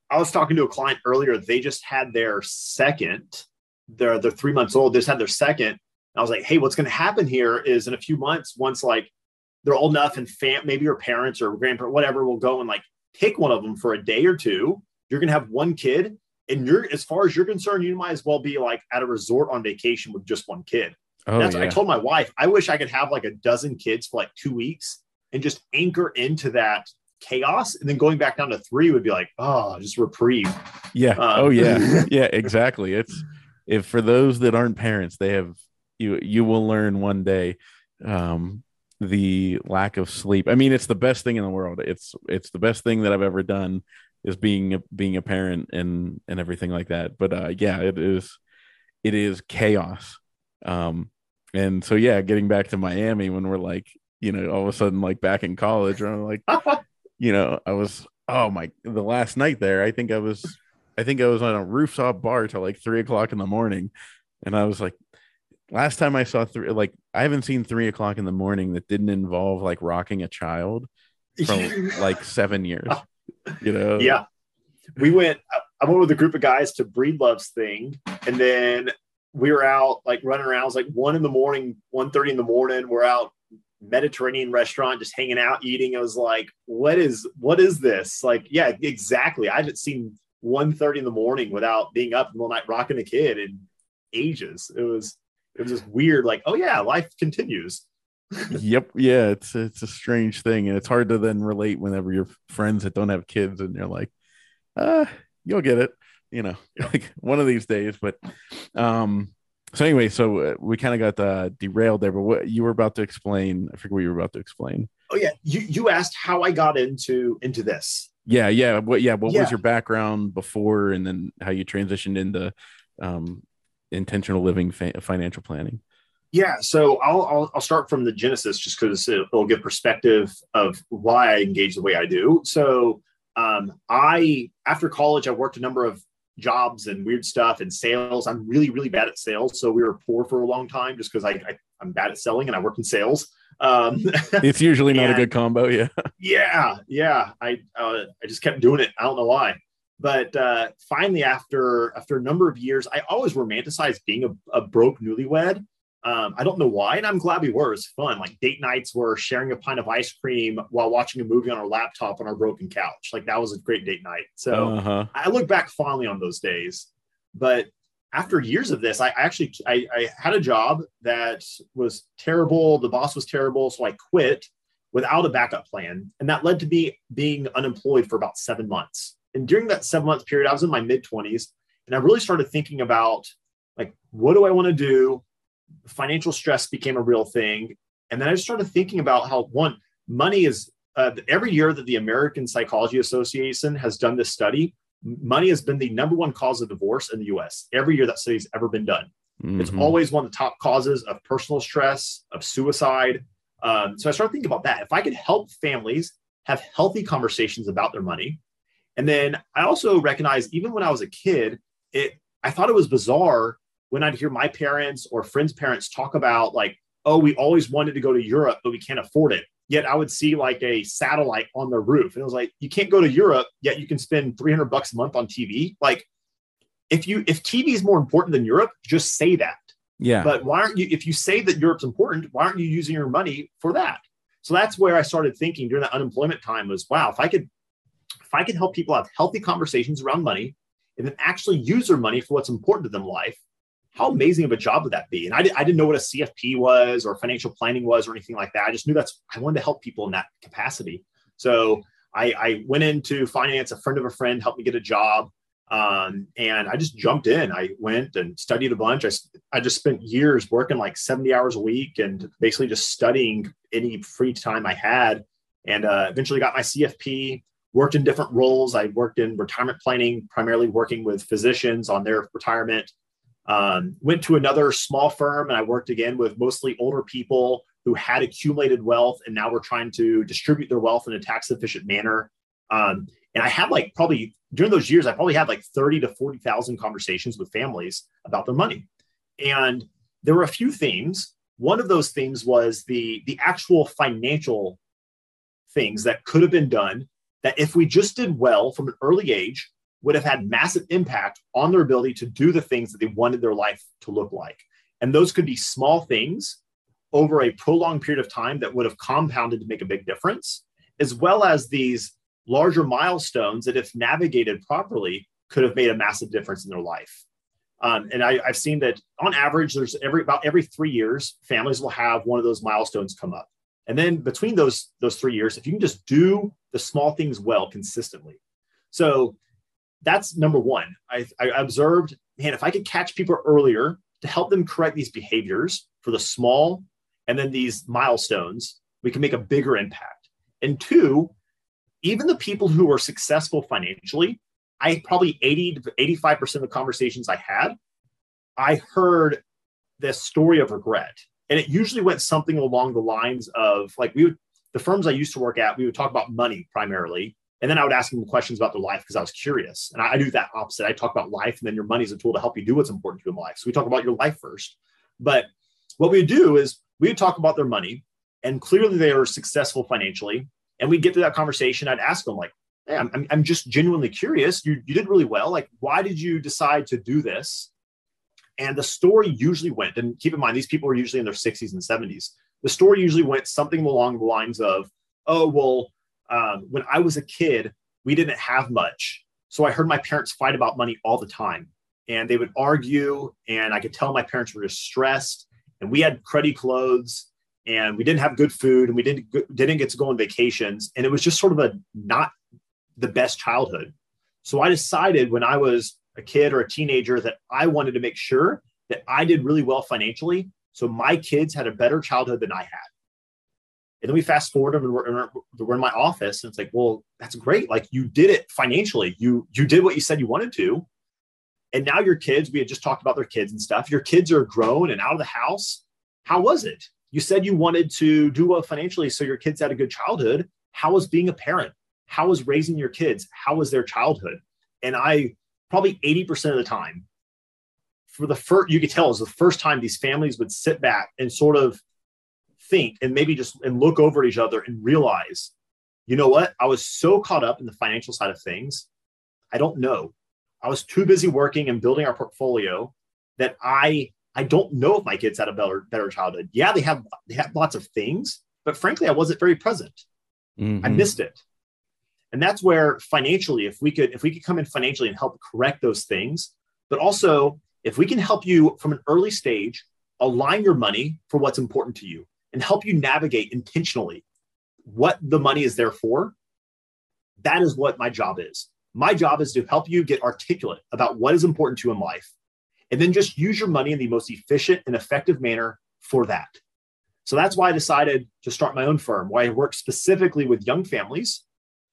I was, talking to a client earlier. They just had their second. They're they're three months old. They just had their second. I was like, hey, what's going to happen here is in a few months, once like they're old enough and fam- maybe your parents or grandparents, whatever, will go and like pick one of them for a day or two. You're going to have one kid, and you're as far as you're concerned, you might as well be like at a resort on vacation with just one kid. oh That's yeah. I told my wife, I wish I could have like a dozen kids for like two weeks and just anchor into that chaos. And then going back down to three would be like, oh, just reprieve. Yeah. Uh, oh yeah. Yeah, exactly. It's if for those that aren't parents, they have you you will learn one day um the lack of sleep. I mean, it's the best thing in the world. It's it's the best thing that I've ever done is being a, being a parent and and everything like that. But uh yeah, it is it is chaos. Um and so yeah, getting back to Miami when we're like, you know, all of a sudden like back in college, I'm like, you know, I was oh my the last night there, I think I was I think I was on a rooftop bar till like three o'clock in the morning. And I was like, last time I saw three like I haven't seen three o'clock in the morning that didn't involve like rocking a child from like seven years. You know? yeah. We went, I went with a group of guys to Breedlove's thing. And then we were out like running around. It was like one in the morning, 1.30 in the morning. We're out Mediterranean restaurant, just hanging out, eating. I was like, what is, what is this? Like, yeah, exactly. I haven't seen 1.30 in the morning without being up in the middle of the night rocking a kid in ages. It was, it was just weird. Like, oh yeah, life continues. yep. Yeah. It's it's a strange thing. And it's hard to then relate whenever you're friends that don't have kids and you're like, uh, you'll get it, you know, Yeah. like one of these days. But um so anyway, so uh, we kind of got uh, derailed there, but what you were about to explain, I forget what you were about to explain. Oh yeah. You, you asked how I got into, into this. Yeah, yeah. What yeah, what Yeah. was your background before and then how you transitioned into um intentional living fa- financial planning? Yeah, so I'll, I'll I'll start from the genesis just because it'll give perspective of why I engage the way I do. So um, I after college I worked a number of jobs and weird stuff and sales. I'm really really bad at sales, so we were poor for a long time just because I, I I'm bad at selling and I work in sales. Um, It's usually not a good combo, yeah. yeah yeah i uh, i just kept doing it i don't know why but uh finally after after a number of years i always romanticized being a, a broke newlywed um i don't know why and i'm glad we were it was fun like date nights were sharing a pint of ice cream while watching a movie on our laptop on our broken couch like that was a great date night so uh-huh. I look back fondly on those days, but after years of this, I actually I, I had a job that was terrible. The boss was terrible, so I quit without a backup plan, and that led to me being unemployed for about seven months. And during that seven month period, I was in my mid twenties, and I really started thinking about like, what do I want to do? Financial stress became a real thing, and then I just started thinking about how one money is uh, every year that the American Psychology Association has done this study, money has been the number one cause of divorce in the US every year that study's ever been done. Mm-hmm. It's always one of the top causes of personal stress, of suicide. Um, so I started thinking about that. If I could help families have healthy conversations about their money, and then I also recognized even when I was a kid, it I thought it was bizarre when I'd hear my parents or friends' parents talk about like, oh, we always wanted to go to Europe, but we can't afford it. Yet I would see like a satellite on the roof. And it was like, you can't go to Europe, yet you can spend 300 bucks a month on TV. Like, if you if TV is more important than Europe, just say that. Yeah. But why aren't you if you say that Europe's important, why aren't you using your money for that? So that's where I started thinking during that unemployment time was wow, if I could if I could help people have healthy conversations around money and then actually use their money for what's important to them in life, how amazing of a job would that be? And I, I didn't know what a CFP was or financial planning was or anything like that. I just knew that's, I wanted to help people in that capacity. So I, I went into finance. A friend of a friend helped me get a job. Um, and I just jumped in. I went and studied a bunch. I, I just spent years working like 70 hours a week and basically just studying any free time I had. And uh, eventually got my CFP, worked in different roles. I worked in retirement planning, primarily working with physicians on their retirement. Um, went to another small firm and I worked again with mostly older people who had accumulated wealth and now we're trying to distribute their wealth in a tax efficient manner. Um, and I had like probably during those years, I probably had like 30 to 40,000 conversations with families about their money. And there were a few themes. One of those themes was the, the actual financial things that could have been done that if we just did well from an early age, would have had massive impact on their ability to do the things that they wanted their life to look like. And those could be small things over a prolonged period of time that would have compounded to make a big difference, as well as these larger milestones that, if navigated properly, could have made a massive difference in their life. Um, and I, have seen that on average, there's every about every three years, families will have one of those milestones come up. And then between those those three years, if you can just do the small things well consistently, so that's number one. I, I observed, man, if I could catch people earlier to help them correct these behaviors for the small and then these milestones, we can make a bigger impact. And two, even the people who are successful financially, I probably 80 to 85% of the conversations I had, I heard this story of regret. And it usually went something along the lines of like we would, the firms I used to work at, we would talk about money primarily. And then I would ask them questions about their life because I was curious. And I, I, do that opposite. I talk about life, and then your money is a tool to help you do what's important to you in life. So we talk about your life first. But what we do is we would talk about their money, and clearly they are successful financially. And we'd get to that conversation. I'd ask them, like, hey, I'm, I'm just genuinely curious. You, you did really well. Like, why did you decide to do this? And the story usually went, and keep in mind, these people are usually in their 60s and 70s. The story usually went something along the lines of, oh, well, um, when I was a kid, we didn't have much. So I heard my parents fight about money all the time. And they would argue, and I could tell my parents were stressed. And we had cruddy clothes, and we didn't have good food, and we didn't didn't get to go on vacations. And it was just sort of a not the best childhood. So I decided when I was a kid or a teenager that I wanted to make sure that I did really well financially. So my kids had a better childhood than I had. And then we fast forward and we're, we're in my office, and it's like, well, that's great. Like you did it financially. You you did what you said you wanted to, and now your kids. We had just talked about their kids and stuff. Your kids are grown and out of the house. How was it? You said you wanted to do well financially, so your kids had a good childhood. How was being a parent? How was raising your kids? How was their childhood? And I probably 80% of the time, for the first, you could tell it was the first time these families would sit back and sort of think and maybe just and look over at each other and realize, you know what? I was so caught up in the financial side of things. I don't know. I was too busy working and building our portfolio that I I don't know if my kids had a better better childhood. Yeah, they have they have lots of things, but frankly, I wasn't very present. Mm-hmm. I missed it. And that's where financially, if we could if we could come in financially and help correct those things, but also if we can help you from an early stage align your money for what's important to you and help you navigate intentionally what the money is there for, that is what my job is. My job is to help you get articulate about what is important to you in life and then just use your money in the most efficient and effective manner for that. So that's why I decided to start my own firm, where I work specifically with young families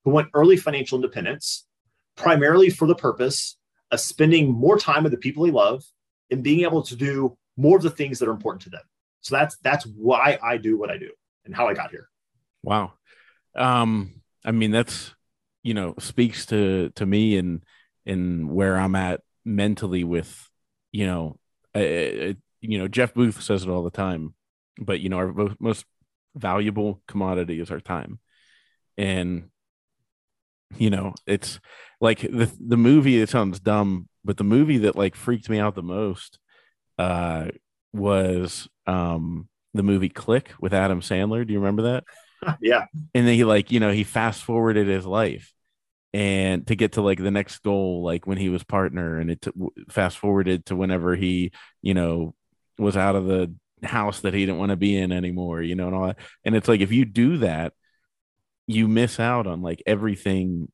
who want early financial independence, primarily for the purpose of spending more time with the people they love and being able to do more of the things that are important to them. So that's that's why I do what I do and how I got here. Wow. Um, I mean, that's you know speaks to to me and and where I'm at mentally with you know, I, you know Jeff Booth says it all the time, but you know our most valuable commodity is our time, and you know it's like the the movie. It sounds dumb, but the movie that like freaked me out the most uh was um the movie Click with Adam Sandler. Do you remember that? yeah. And then he like, you know, he fast forwarded his life and to get to like the next goal like when he was partner and it t- fast forwarded to whenever he, you know, was out of the house that he didn't want to be in anymore, you know, and all that. And it's like if you do that, you miss out on like everything,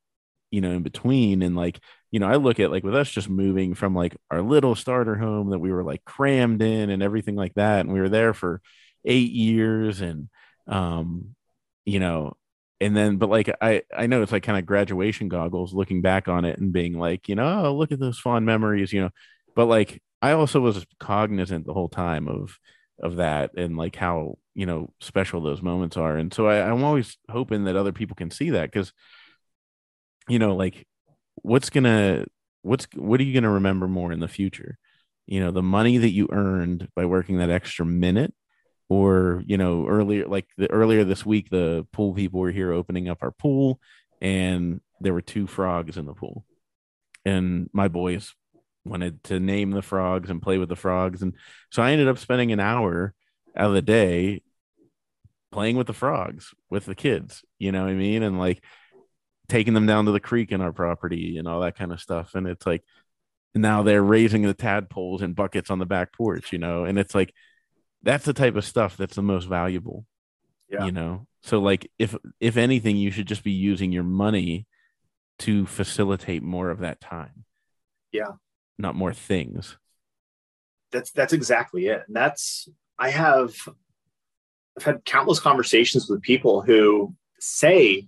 you know, in between and like you know, I look at like with us just moving from like our little starter home that we were like crammed in and everything like that. And we were there for eight years and, um, you know, and then, but like, I, I know it's like kind of graduation goggles looking back on it and being like, you know, oh, look at those fond memories, you know, but like, I also was cognizant the whole time of, of that and like how, you know, special those moments are. And so I, I'm always hoping that other people can see that because, you know, like what's gonna what's what are you gonna remember more in the future? You know, the money that you earned by working that extra minute, or you know, earlier like the earlier this week, the pool people were here opening up our pool, and there were two frogs in the pool, and my boys wanted to name the frogs and play with the frogs, and so I ended up spending an hour out of the day playing with the frogs with the kids. You know what I mean? And like taking them down to the creek in our property and all that kind of stuff. And it's like now they're raising the tadpoles in buckets on the back porch, you know, and it's like that's the type of stuff that's the most valuable. Yeah. You know, so like if if anything, you should just be using your money to facilitate more of that time. Yeah. Not more things. That's that's exactly it. And that's I have I've had countless conversations with people who say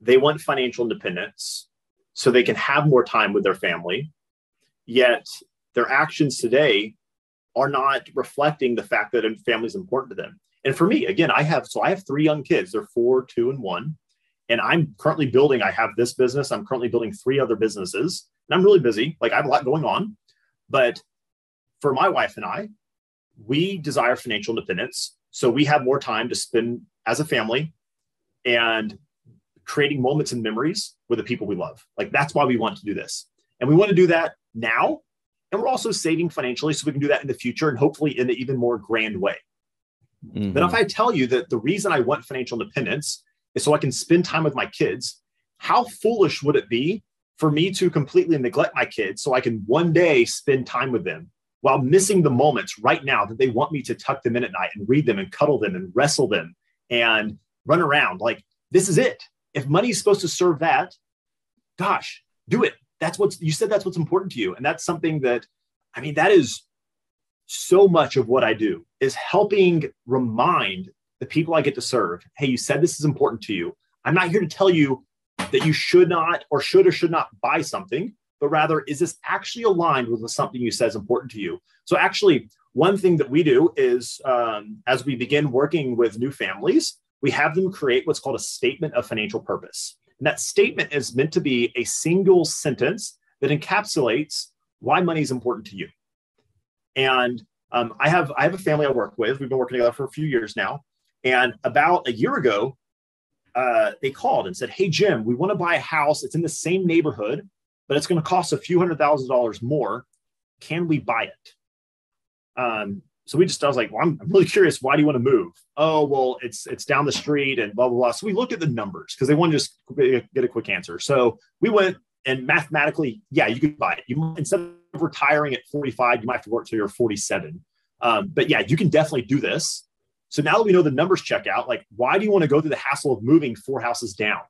they want financial independence so they can have more time with their family. Yet their actions today are not reflecting the fact that a family is important to them. And for me, again, I have so I have three young kids. They're four, two, and one. And I'm currently building, I have this business. I'm currently building three other businesses. And I'm really busy. Like I have a lot going on. But for my wife and I, we desire financial independence. So we have more time to spend as a family. And creating moments and memories with the people we love. Like that's why we want to do this. And we want to do that now. And we're also saving financially so we can do that in the future and hopefully in an even more grand way. Mm-hmm. But if I tell you that the reason I want financial independence is so I can spend time with my kids, how foolish would it be for me to completely neglect my kids so I can one day spend time with them while missing the moments right now that they want me to tuck them in at night and read them and cuddle them and wrestle them and run around? Like, this is it. If money is supposed to serve that, gosh, do it. That's what's you said that's what's important to you. And that's something that, I mean, that is so much of what I do is helping remind the people I get to serve, hey, you said this is important to you. I'm not here to tell you that you should not or should or should not buy something, but rather, is this actually aligned with something you said is important to you? So, actually, one thing that we do is um, as we begin working with new families, we have them create what's called a statement of financial purpose. And that statement is meant to be a single sentence that encapsulates why money is important to you. And um, I have I have a family I work with. We've been working together for a few years now. And about a year ago, uh, they called and said, "Hey Jim, we want to buy a house. It's in the same neighborhood, but it's going to cost a few hundred thousand dollars more. Can we buy it?" Um, so we just I was like, well, I'm, really curious. Why do you want to move? Oh, well, it's it's down the street and blah blah blah. So we looked at the numbers because they want to just get a quick answer. So we went and mathematically, yeah, you could buy it. You instead of retiring at 45, you might have to work till you're 47. Um, but yeah, you can definitely do this. So now that we know the numbers check out, like, why do you want to go through the hassle of moving four houses down?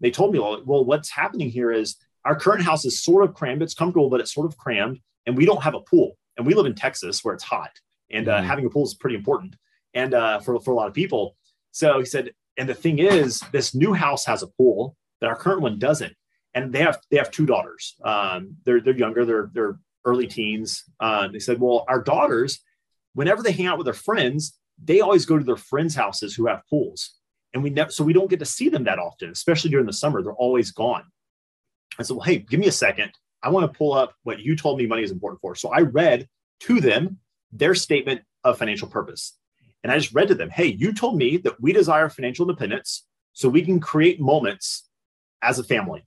They told me, well, what's happening here is our current house is sort of crammed. It's comfortable, but it's sort of crammed. And we don't have a pool. And we live in Texas where it's hot. And uh, mm-hmm. having a pool is pretty important. And uh, for, for a lot of people. So he said, and the thing is, this new house has a pool, but our current one doesn't. And they have they have two daughters. Um, they're they're younger. They're they're early teens. Um, they said, well, our daughters, whenever they hang out with their friends, they always go to their friends' houses who have pools. And we never, so we don't get to see them that often, especially during the summer. They're always gone. I said, well, hey, give me a second. I want to pull up what you told me money is important for. So I read to them their statement of financial purpose. And I just read to them, hey, you told me that we desire financial independence so we can create moments as a family.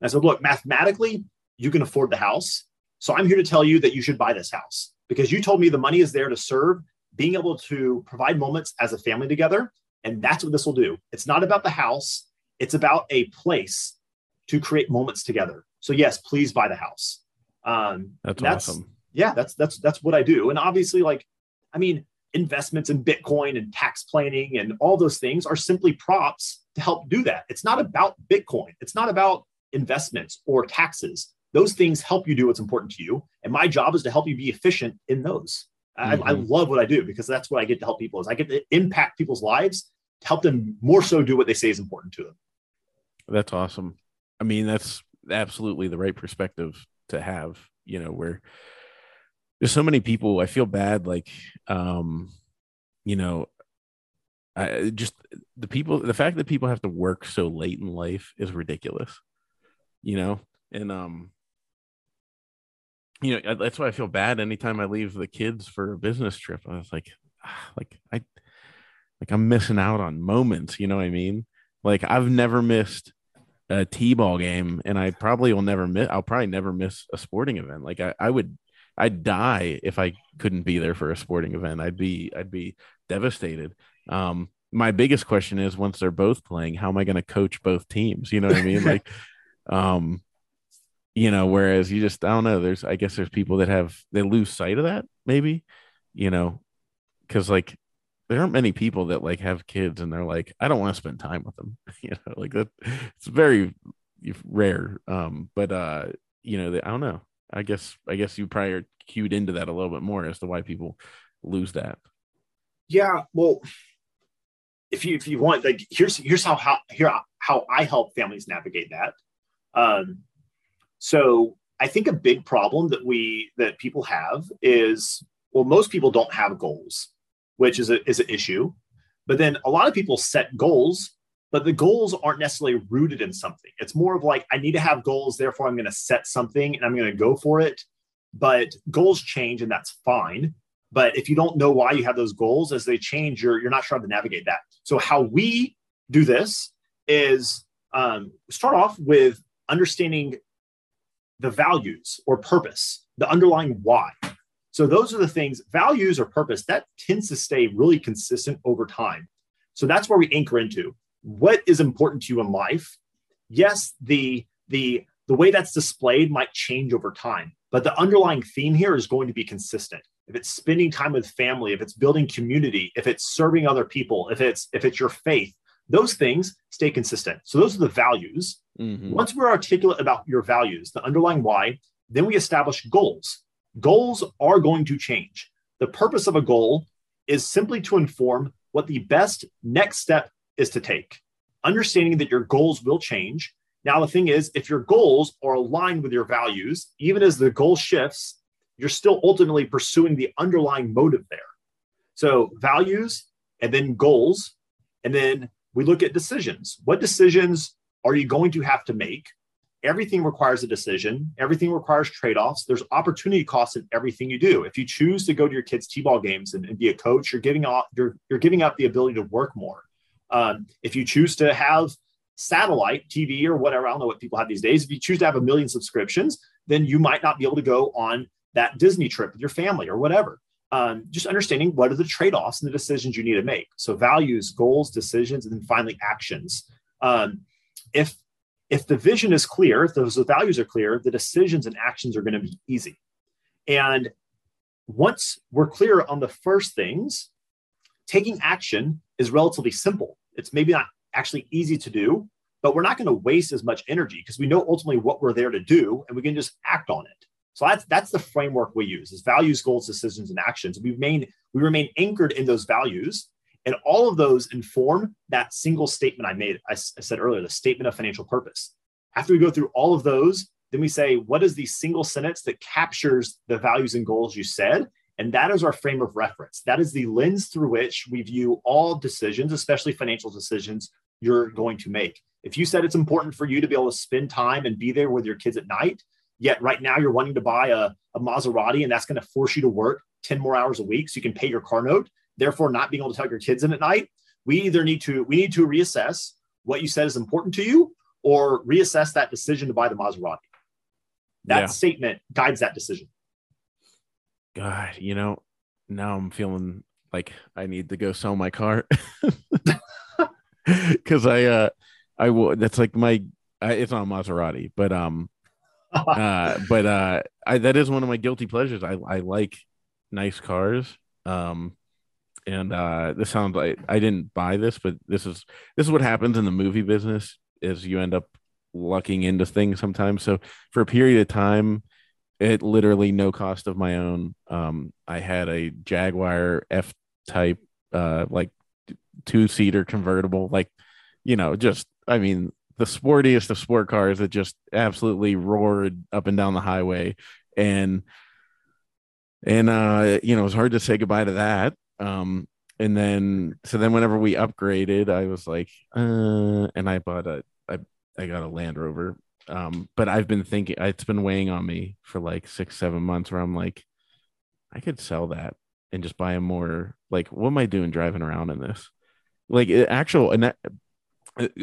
And I said, look, mathematically, you can afford the house. So I'm here to tell you that you should buy this house because you told me the money is there to serve being able to provide moments as a family together. And that's what this will do. It's not about the house, it's about a place to create moments together. So, yes, please buy the house. Um, that's, that's awesome. Yeah, that's that's that's what I do. And obviously, like, I mean, investments in Bitcoin and tax planning and all those things are simply props to help do that. It's not about Bitcoin. It's not about investments or taxes. Those things help you do what's important to you. And my job is to help you be efficient in those. Mm-hmm. I, I, mm-hmm. love what I do because that's what I get to help people is I get to impact people's lives to help them more so do what they say is important to them. That's awesome. I mean, that's absolutely the right perspective to have, you know, where there's so many people I feel bad like um you know I just the people the fact that people have to work so late in life is ridiculous. You know, and um you know that's why I feel bad anytime I leave the kids for a business trip. I was like ah, like I like I'm missing out on moments, you know what I mean? Like I've never missed a T-ball game and I probably will never miss I'll probably never miss a sporting event. Like I, I would I'd die if I couldn't be there for a sporting event. I'd be I'd be devastated. Um, my biggest question is once they're both playing, how am I going to coach both teams? You know what I mean? like, um, you know, whereas you just I don't know. There's I guess there's people that have they lose sight of that maybe, you know, because like there aren't many people that like have kids and they're like I don't want to spend time with them. you know, like that. It's very rare. Um, but uh, you know, I don't know. I guess I guess you probably are cued into that a little bit more as to why people lose that. Yeah, well, if you if you want, like here's here's how how here how I help families navigate that. Um, so I think a big problem that we that people have is well, most people don't have goals, which is a is an issue. But then a lot of people set goals but the goals aren't necessarily rooted in something. It's more of like, I need to have goals, therefore I'm going to set something and I'm going to go for it. But goals change and that's fine. But if you don't know why you have those goals as they change, you're, you're not sure how to navigate that. So, how we do this is um, start off with understanding the values or purpose, the underlying why. So, those are the things, values or purpose, that tends to stay really consistent over time. So, that's where we anchor into what is important to you in life yes the the the way that's displayed might change over time but the underlying theme here is going to be consistent. If it's spending time with family if it's building community if it's serving other people if it's if it's your faith those things stay consistent. So those are the values. Mm-hmm. once we're articulate about your values the underlying why then we establish goals. Goals are going to change. The purpose of a goal is simply to inform what the best next step is to take, understanding that your goals will change. Now, the thing is, if your goals are aligned with your values, even as the goal shifts, you're still ultimately pursuing the underlying motive there. So, values and then goals. And then we look at decisions. What decisions are you going to have to make? Everything requires a decision. Everything requires trade-offs. There's opportunity costs in everything you do. If you choose to go to your kids' t-ball games and, and be a coach, you're giving up you're, you're giving up the ability to work more. Um, if you choose to have satellite TV or whatever, I don't know what people have these days. If you choose to have a million subscriptions, then you might not be able to go on that Disney trip with your family or whatever. Um, just understanding what are the trade offs and the decisions you need to make. So, values, goals, decisions, and then finally actions. Um, if if the vision is clear, if those values are clear, the decisions and actions are going to be easy. And once we're clear on the first things, taking action is relatively simple. It's maybe not actually easy to do, but we're not going to waste as much energy because we know ultimately what we're there to do and we can just act on it. So that's that's the framework we use is values, goals, decisions, and actions. We remain we remain anchored in those values, and all of those inform that single statement I made. I, I said earlier, the statement of financial purpose. After we go through all of those, then we say, what is the single sentence that captures the values and goals you said? And that is our frame of reference. That is the lens through which we view all decisions, especially financial decisions you're going to make. If you said it's important for you to be able to spend time and be there with your kids at night, Yet right now you're wanting to buy a, a Maserati and that's going to force you to work 10 more hours a week so you can pay your car note, therefore not being able to tuck your kids in at night. We either need to we need to reassess what you said is important to you or reassess that decision to buy the Maserati. That yeah. statement guides that decision. God, you know, now I'm feeling like I need to go sell my car because I uh I will that's like my I, it's not a Maserati, but um uh, but uh, I, that is one of my guilty pleasures. I, I like nice cars. Um, and uh, this sounds like I didn't buy this, but this is this is what happens in the movie business is you end up lucking into things sometimes. So for a period of time, it literally no cost of my own. Um, I had a Jaguar F type, uh, like two seater convertible, like you know, just I mean, the sportiest of sport cars that just absolutely roared up and down the highway. And and uh you know it was hard to say goodbye to that. Um and then so then whenever we upgraded i was like uh and i bought a i i got a land rover um but i've been thinking it's been weighing on me for like six seven months where i'm like i could sell that and just buy a more like what am i doing driving around in this? Like actual and that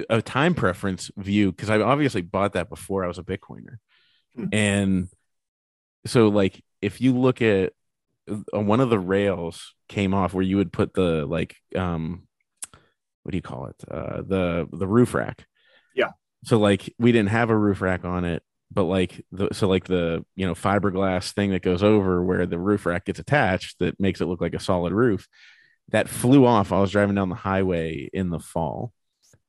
a time preference view because I obviously bought that before I was a Bitcoiner, mm-hmm. and so like if you look at uh, one of the rails came off where you would put the like um what do you call it? Uh the the roof rack so like we didn't have a roof rack on it but like the so like the you know fiberglass thing that goes over where the roof rack gets attached that makes it look like a solid roof that flew off i was driving down the highway in the fall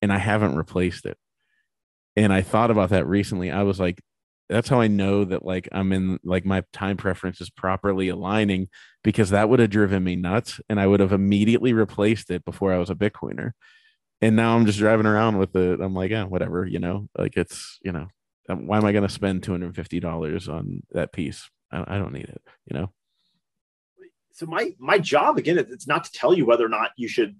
and I haven't replaced it. And I thought about that recently. I was like, that's how I know that like I'm in like my time preference is properly aligning because that would have driven me nuts and I would have immediately replaced it before I was a Bitcoiner. And now I'm just driving around with it. I'm like, yeah, whatever, you know, like it's, you know, um, why am I going to spend $250 on that piece? I, don't need it, you know? So my, my job again, it's not to tell you whether or not you should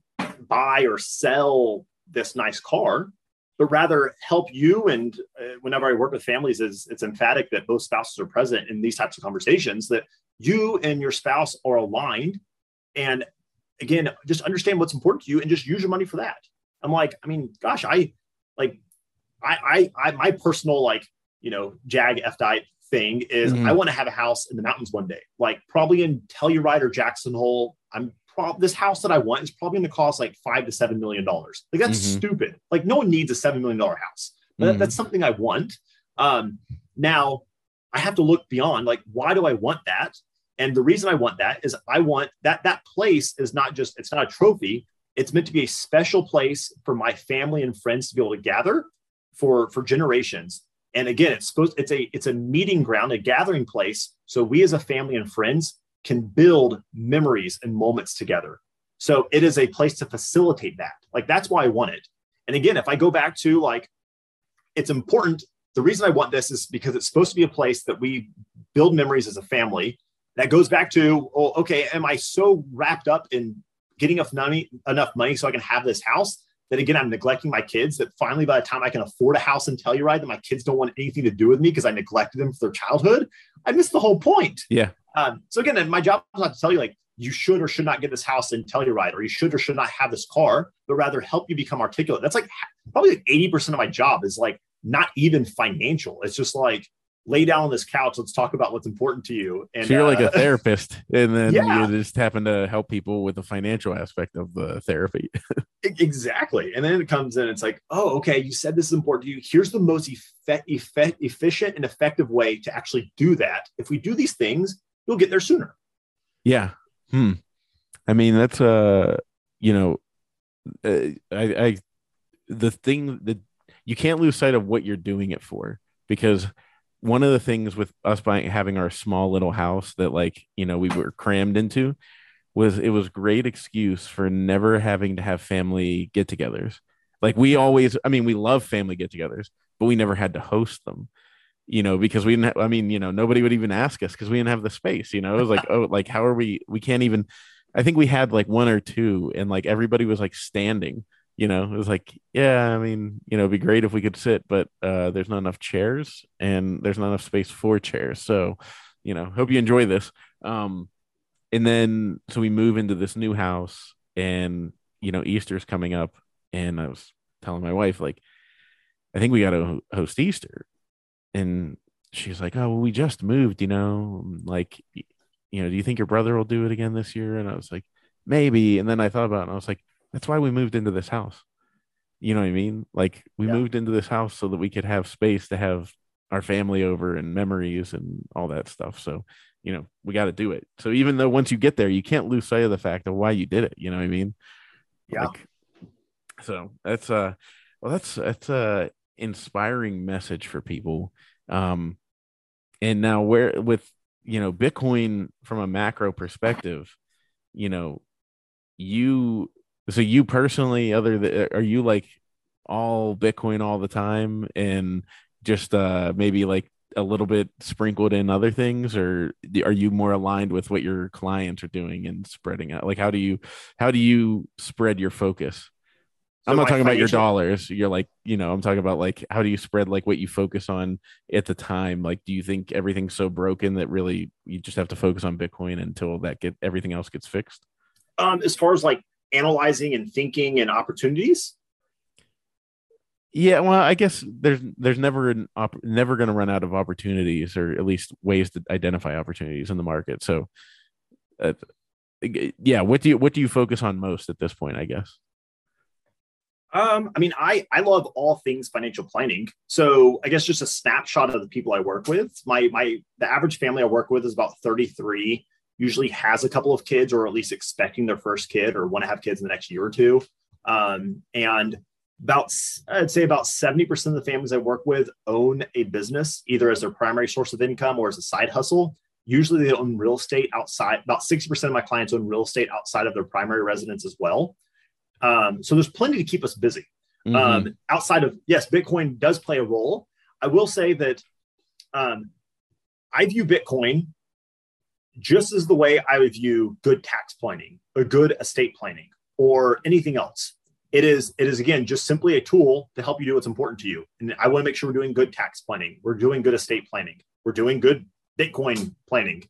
buy or sell this nice car, but rather help you. And uh, whenever I work with families, is it's emphatic that both spouses are present in these types of conversations. That you and your spouse are aligned, and again, just understand what's important to you, and just use your money for that. I'm like, I mean, gosh, I like, I, I, I my personal like, you know, Jag F type thing is mm-hmm. I want to have a house in the mountains one day, like probably in Telluride or Jackson Hole. I'm prob this house that I want is probably going to cost like five to seven million dollars. Like that's mm-hmm. stupid. Like no one needs a seven million dollar house. But mm-hmm. that's something I want. Um, now I have to look beyond. Like, why do I want that? And the reason I want that is I want that that place is not just it's not a trophy. It's meant to be a special place for my family and friends to be able to gather for for generations. And again, it's supposed it's a it's a meeting ground, a gathering place. So we as a family and friends can build memories and moments together. So it is a place to facilitate that. Like that's why I want it. And again, if I go back to like, it's important. The reason I want this is because it's supposed to be a place that we build memories as a family. That goes back to, oh, okay, am I so wrapped up in getting enough money, enough money so I can have this house that again I'm neglecting my kids? That finally, by the time I can afford a house in Telluride, that my kids don't want anything to do with me because I neglected them for their childhood. I missed the whole point. Yeah. Um, so again, my job is not to tell you like you should or should not get this house in Telluride, or you should or should not have this car, but rather help you become articulate. That's like probably like 80% of my job is like not even financial. It's just like lay down on this couch. Let's talk about what's important to you. And so you're uh, like a therapist, and then yeah. you just happen to help people with the financial aspect of the therapy. exactly. And then it comes in, it's like, oh, okay, you said this is important to you. Here's the most effect, effect, efficient and effective way to actually do that. If we do these things, you'll get there sooner. Yeah. Hmm. I mean, that's uh, you know, uh, I, I, the thing that you can't lose sight of what you're doing it for because one of the things with us buying having our small little house that like you know we were crammed into was it was great excuse for never having to have family get-togethers. Like we always i mean we love family get-togethers but we never had to host them you know because we didn't have, i mean you know nobody would even ask us because we didn't have the space you know? It was like oh like how are we we can't even i think we had like one or two and like everybody was like standing you know, it was like, yeah, I mean, you know, it'd be great if we could sit, but uh, there's not enough chairs and there's not enough space for chairs. So, you know, hope you enjoy this. Um, and then so we move into this new house, and you know, Easter's coming up, and I was telling my wife like, I think we got to host Easter, and she's like, oh, well, we just moved, you know, like, you know, do you think your brother will do it again this year? And I was like, maybe. And then I thought about it, and I was like that's why we moved into this house. You know what I mean? Like we yeah. moved into this house so that we could have space to have our family over and memories and all that stuff. So, you know, we got to do it. So even though once you get there, you can't lose sight of the fact of why you did it. You know what I mean? Yeah. Like, so that's uh well that's that's a inspiring message for people. Um and now where with you know Bitcoin from a macro perspective, you know, you so you personally, other than, are you like all Bitcoin all the time and just uh maybe like a little bit sprinkled in other things? Or are you more aligned with what your clients are doing and spreading out? Like how do you how do you spread your focus? So i'm not talking about your dollars. You're like you know i'm talking about like how do you spread like what you focus on at the time? Like do you think everything's so broken that really you just have to focus on bitcoin until that get everything else gets fixed? Um as far as like analyzing and thinking and opportunities? Yeah, well, I guess there's there's never an op- never going to run out of opportunities, or at least ways to identify opportunities in the market. So, uh, yeah, what do you what do you focus on most at this point? I guess. Um, I mean, I I love all things financial planning. So I guess just a snapshot of the people I work with. My my the average family I work with is about 33 usually has a couple of kids or at least expecting their first kid or want to have kids in the next year or two. Um, and about, I'd say about 70% of the families I work with own a business, either as their primary source of income or as a side hustle. Usually they own real estate outside, about 60% of my clients own real estate outside of their primary residence as well. Um, so there's plenty to keep us busy. Mm-hmm. Um, outside of, yes, Bitcoin does play a role. I will say that um, I view Bitcoin just as the way I would view good tax planning or good estate planning or anything else. It is, it is again just simply a tool to help you do what's important to you. And I want to make sure we're doing good tax planning. We're doing good estate planning. We're doing good Bitcoin planning.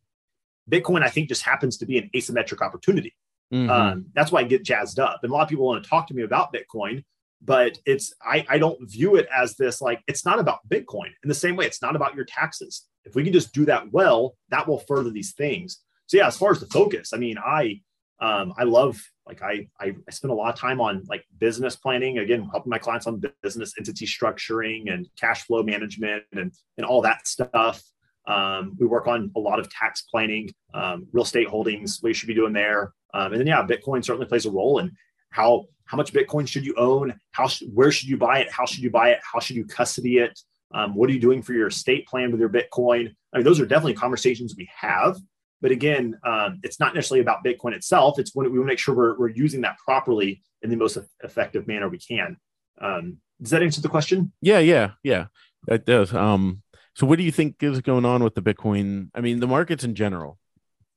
Bitcoin, I think, just happens to be an asymmetric opportunity. Mm-hmm. Um, that's why I get jazzed up. And a lot of people want to talk to me about Bitcoin, but it's I, I don't view it as this like it's not about Bitcoin in the same way it's not about your taxes. If we can just do that well, that will further these things. So yeah, as far as the focus, I mean, I um, I love like I, I I spend a lot of time on like business planning again, helping my clients on business entity structuring and cash flow management and and all that stuff. Um, we work on a lot of tax planning, um, real estate holdings, what you should be doing there, um, and then yeah, Bitcoin certainly plays a role in how how much Bitcoin should you own, how where should you buy it, how should you buy it, how should you custody it, um, what are you doing for your estate plan with your Bitcoin? I mean, those are definitely conversations we have. But again, um, it's not necessarily about Bitcoin itself. It's when we want to make sure we're, we're using that properly in the most effective manner we can. Um, does that answer the question? Yeah, yeah, yeah, that does. Um, so, what do you think is going on with the Bitcoin? I mean, the markets in general.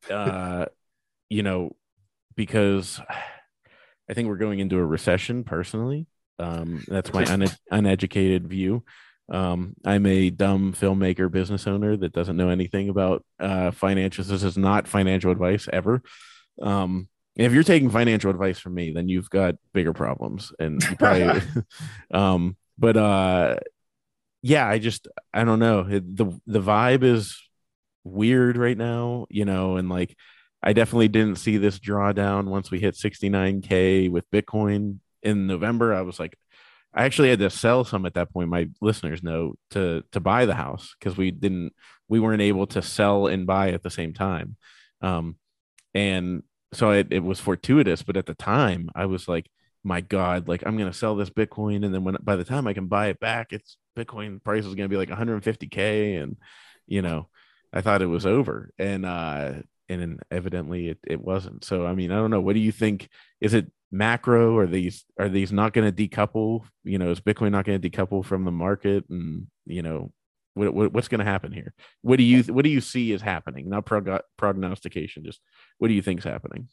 Uh, you know, because I think we're going into a recession. Personally, um, that's my un- uneducated view. Um, I'm a dumb filmmaker business owner that doesn't know anything about uh, financials. This is not financial advice ever. Um, if you're taking financial advice from me, then you've got bigger problems, and you probably. um, but uh, yeah, I just I don't know. the The vibe is weird right now, you know, and like I definitely didn't see this drawdown once we hit 69k with Bitcoin in November. I was like, I actually had to sell some at that point. My listeners know to to buy the house because we didn't we weren't able to sell and buy at the same time. Um, and so it, it was fortuitous, but at the time I was like, my God, like I'm gonna sell this Bitcoin, and then when by the time I can buy it back, it's Bitcoin price is gonna be like 150k, and you know, I thought it was over, and uh, and evidently it, it wasn't. So I mean, I don't know. What do you think? Is it macro? Are these are these not going to decouple? You know, is Bitcoin not going to decouple from the market? And you know, what, what what's going to happen here? What do you what do you see is happening? Not prog- prognostication. Just what do you think is happening?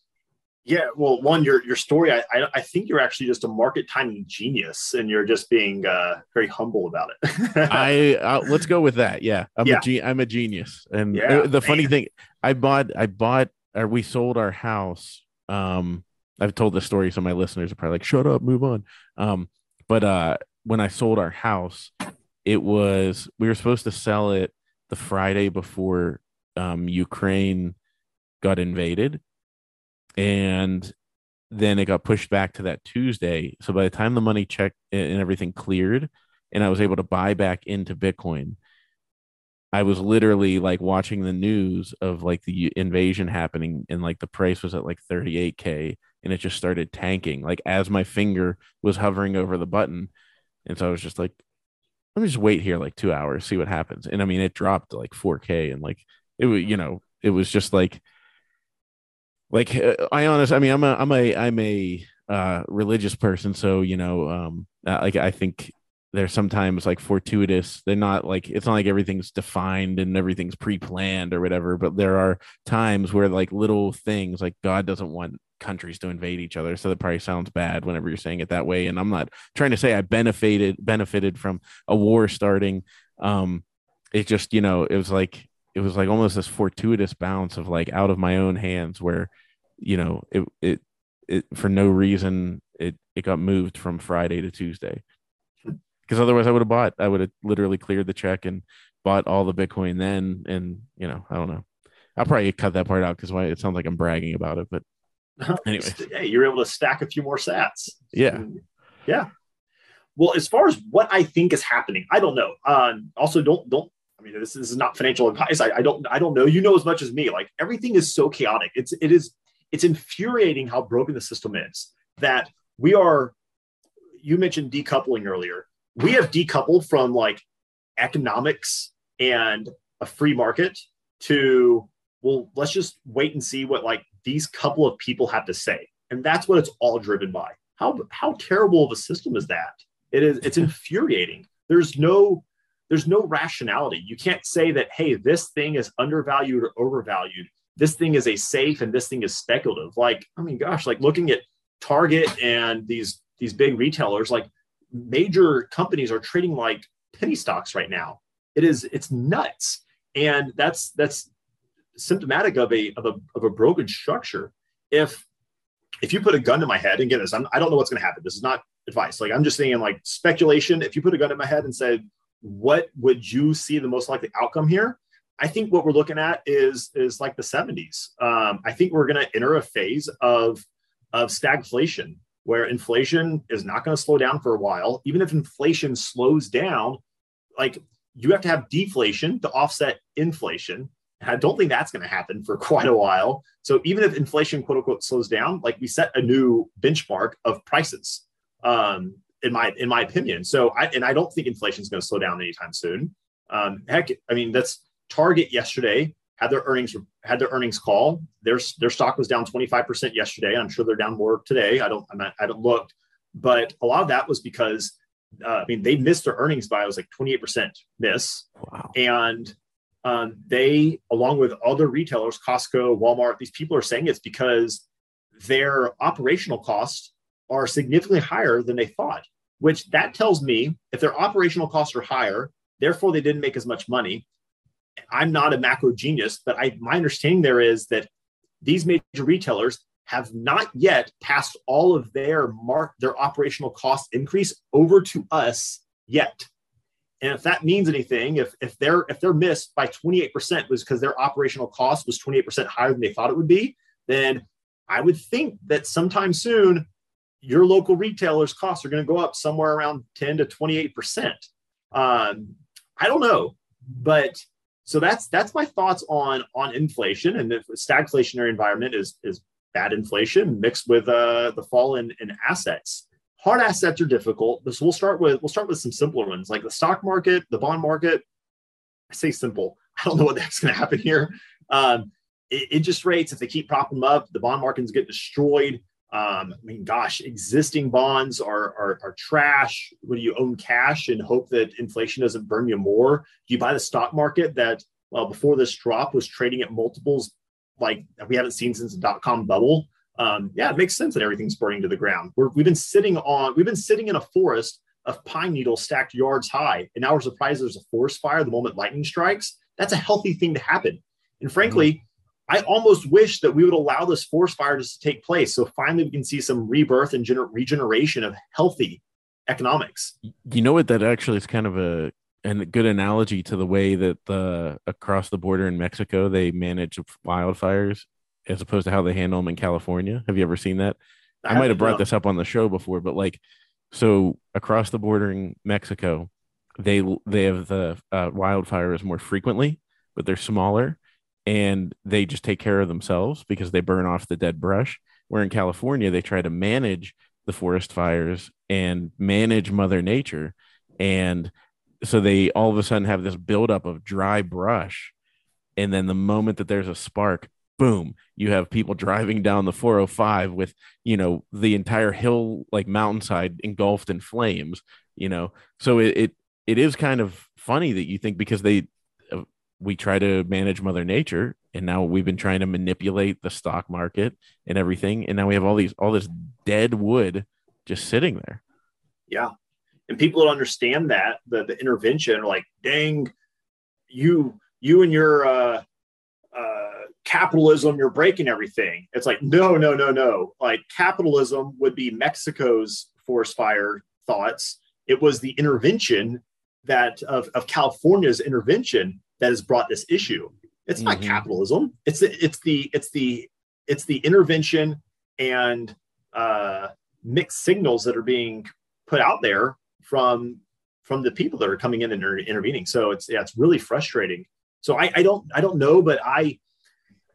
Yeah, well, one, your your story, I, I, I think you're actually just a market timing genius, and you're just being uh, very humble about it. I uh, let's go with that. Yeah, I'm yeah. a ge- I'm a genius, and yeah, the man. funny thing, I bought I bought or we sold our house. Um, I've told this story, so my listeners are probably like, "Shut up, move on." Um, but uh, when I sold our house, it was we were supposed to sell it the Friday before um, Ukraine got invaded and then it got pushed back to that Tuesday. So by the time the money check and everything cleared, and I was able to buy back into Bitcoin, I was literally like watching the news of like the invasion happening, and like the price was at like 38k, and it just started tanking. Like as my finger was hovering over the button, and so I was just like, let me just wait here like two hours, see what happens. And I mean, it dropped like 4k, and like it was, you know, it was just like like uh, I honest, I mean, I'm a, I'm a, I'm a uh, religious person, so you know, um, like I think they're sometimes like fortuitous. They're not like it's not like everything's defined and everything's pre-planned or whatever. But there are times where like little things, like God doesn't want countries to invade each other, so that probably sounds bad whenever you're saying it that way. And I'm not trying to say I benefited benefited from a war starting. Um, it just you know it was like it was like almost this fortuitous bounce of like out of my own hands where you know, it it it for no reason it it got moved from Friday to Tuesday. Because otherwise I would have bought. I would have literally cleared the check and bought all the Bitcoin then. And you know, I don't know. I'll probably cut that part out because why it sounds like I'm bragging about it. But anyway, hey, you're able to stack a few more sats. Yeah, yeah. Well, as far as what I think is happening, I don't know. Um, also, don't don't. I mean, this, this is not financial advice. I, I don't I don't know. You know as much as me. Like everything is so chaotic. It's it is it's infuriating how broken the system is that we are you mentioned decoupling earlier. We have decoupled from like economics and a free market to well let's just wait and see what like these couple of people have to say. And that's what it's all driven by. How how terrible of a system is that? It is it's infuriating. There's no there's no rationality. You can't say that hey this thing is undervalued or overvalued this thing is a safe and this thing is speculative. Like, I mean, gosh, like looking at Target and these these big retailers, like major companies are trading like penny stocks right now. It is it's nuts. And that's that's symptomatic of a of a of a broken structure. If if you put a gun to my head and get this, I'm, I don't know what's going to happen. This is not advice. Like I'm just saying, like speculation. If you put a gun to my head and said, "What would you see the most likely outcome here?" I think what we're looking at is is like the 70s. Um, I think we're going to enter a phase of of stagflation where inflation is not going to slow down for a while. Even if inflation slows down, like you have to have deflation to offset inflation. I don't think that's going to happen for quite a while. So even if inflation quote unquote slows down, like we set a new benchmark of prices. Um, in my in my opinion. So I and I don't think inflation is going to slow down anytime soon. Um, heck, I mean that's Target yesterday had their earnings had their earnings call. Their their stock was down 25% yesterday. I'm sure they're down more today. I don't I'm not, I haven't looked, but a lot of that was because uh, I mean they missed their earnings by it was like 28% miss. Wow. And um, they, along with other retailers, Costco, Walmart, these people are saying it's because their operational costs are significantly higher than they thought. Which that tells me if their operational costs are higher, therefore they didn't make as much money I'm not a macro genius, but I my understanding there is that these major retailers have not yet passed all of their mark their operational cost increase over to us yet. And if that means anything, if if they're if they're missed by 28% was because their operational cost was 28% higher than they thought it would be, then I would think that sometime soon your local retailers' costs are going to go up somewhere around 10 to 28%. Um, I don't know, but so that's that's my thoughts on on inflation and the stagflationary environment is is bad inflation mixed with uh, the fall in, in assets. Hard assets are difficult. So we'll start with we'll start with some simpler ones like the stock market, the bond market. I say simple. I don't know what heck's going to happen here. Um, interest rates, if they keep propping up, the bond markets get destroyed. Um, I mean, gosh, existing bonds are, are, are trash. When you own cash and hope that inflation doesn't burn you more? Do you buy the stock market that, well, before this drop was trading at multiples like we haven't seen since the dot com bubble? Um, yeah, it makes sense that everything's burning to the ground. we have been sitting on, we've been sitting in a forest of pine needles stacked yards high, and now we're surprised there's a forest fire the moment lightning strikes. That's a healthy thing to happen. And frankly, mm-hmm I almost wish that we would allow this forest fire to take place. So finally, we can see some rebirth and gener- regeneration of healthy economics. You know what? That actually is kind of a a good analogy to the way that the across the border in Mexico they manage wildfires as opposed to how they handle them in California. Have you ever seen that? I, I might have brought this up on the show before, but like, so across the border in Mexico, they they have the uh, wildfires more frequently, but they're smaller and they just take care of themselves because they burn off the dead brush. Where in California, they try to manage the forest fires and manage Mother Nature. And so they all of a sudden have this buildup of dry brush. And then the moment that there's a spark, boom, you have people driving down the 405 with, you know, the entire hill, like mountainside engulfed in flames, you know. So it, it, it is kind of funny that you think because they we try to manage mother nature and now we've been trying to manipulate the stock market and everything and now we have all these all this dead wood just sitting there. Yeah. And people don't understand that the, the intervention are like dang you you and your uh, uh, capitalism you're breaking everything. It's like no no no no. Like capitalism would be mexico's forest fire thoughts. It was the intervention that of, of california's intervention that has brought this issue. It's mm-hmm. not capitalism. It's the, it's the it's the it's the intervention and uh, mixed signals that are being put out there from from the people that are coming in and are intervening. So it's yeah, it's really frustrating. So I, I don't I don't know, but I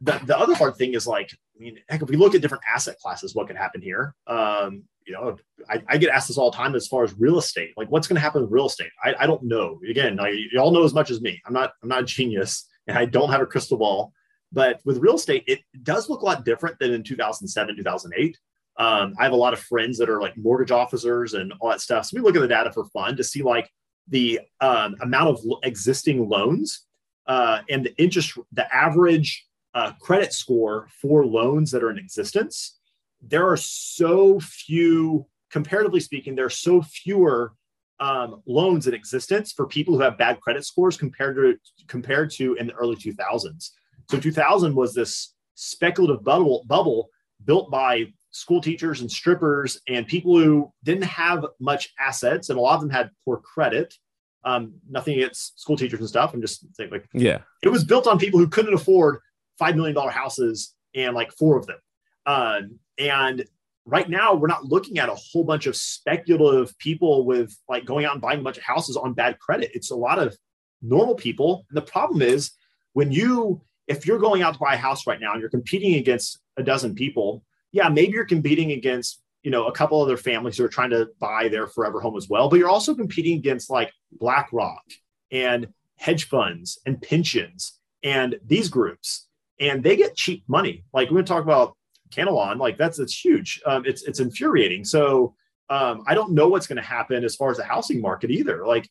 the, the other hard thing is like I mean, heck, if we look at different asset classes, what could happen here? Um, you know, I, I, get asked this all the time as far as real estate. Like, what's going to happen with real estate? I, I don't know. Again, you all know as much as me. I'm not I'm not a genius, and I don't have a crystal ball. But with real estate, it does look a lot different than in 2007, 2008. Um, I have a lot of friends that are like mortgage officers and all that stuff. So we look at the data for fun to see like the um, amount of existing loans uh, and the interest, the average uh, credit score for loans that are in existence there are so few, comparatively speaking, there are so fewer um, loans in existence for people who have bad credit scores compared to compared to in the early 2000s. So 2000 was this speculative bubble bubble built by school teachers and strippers and people who didn't have much assets, and a lot of them had poor credit. Um, nothing against school teachers and stuff. I'm just saying, like, yeah, it was built on people who couldn't afford five million dollar houses and like four of them. Um, and right now, we're not looking at a whole bunch of speculative people with like going out and buying a bunch of houses on bad credit. It's a lot of normal people. And the problem is when you, if you're going out to buy a house right now and you're competing against a dozen people, yeah, maybe you're competing against you know a couple other families who are trying to buy their forever home as well but you're also competing against like blackrock and hedge funds and pensions and these groups and they get cheap money like we're going to talk about Cantillon, like that's it's huge. Um, it's it's infuriating. So um, I don't know what's going to happen as far as the housing market either. Like,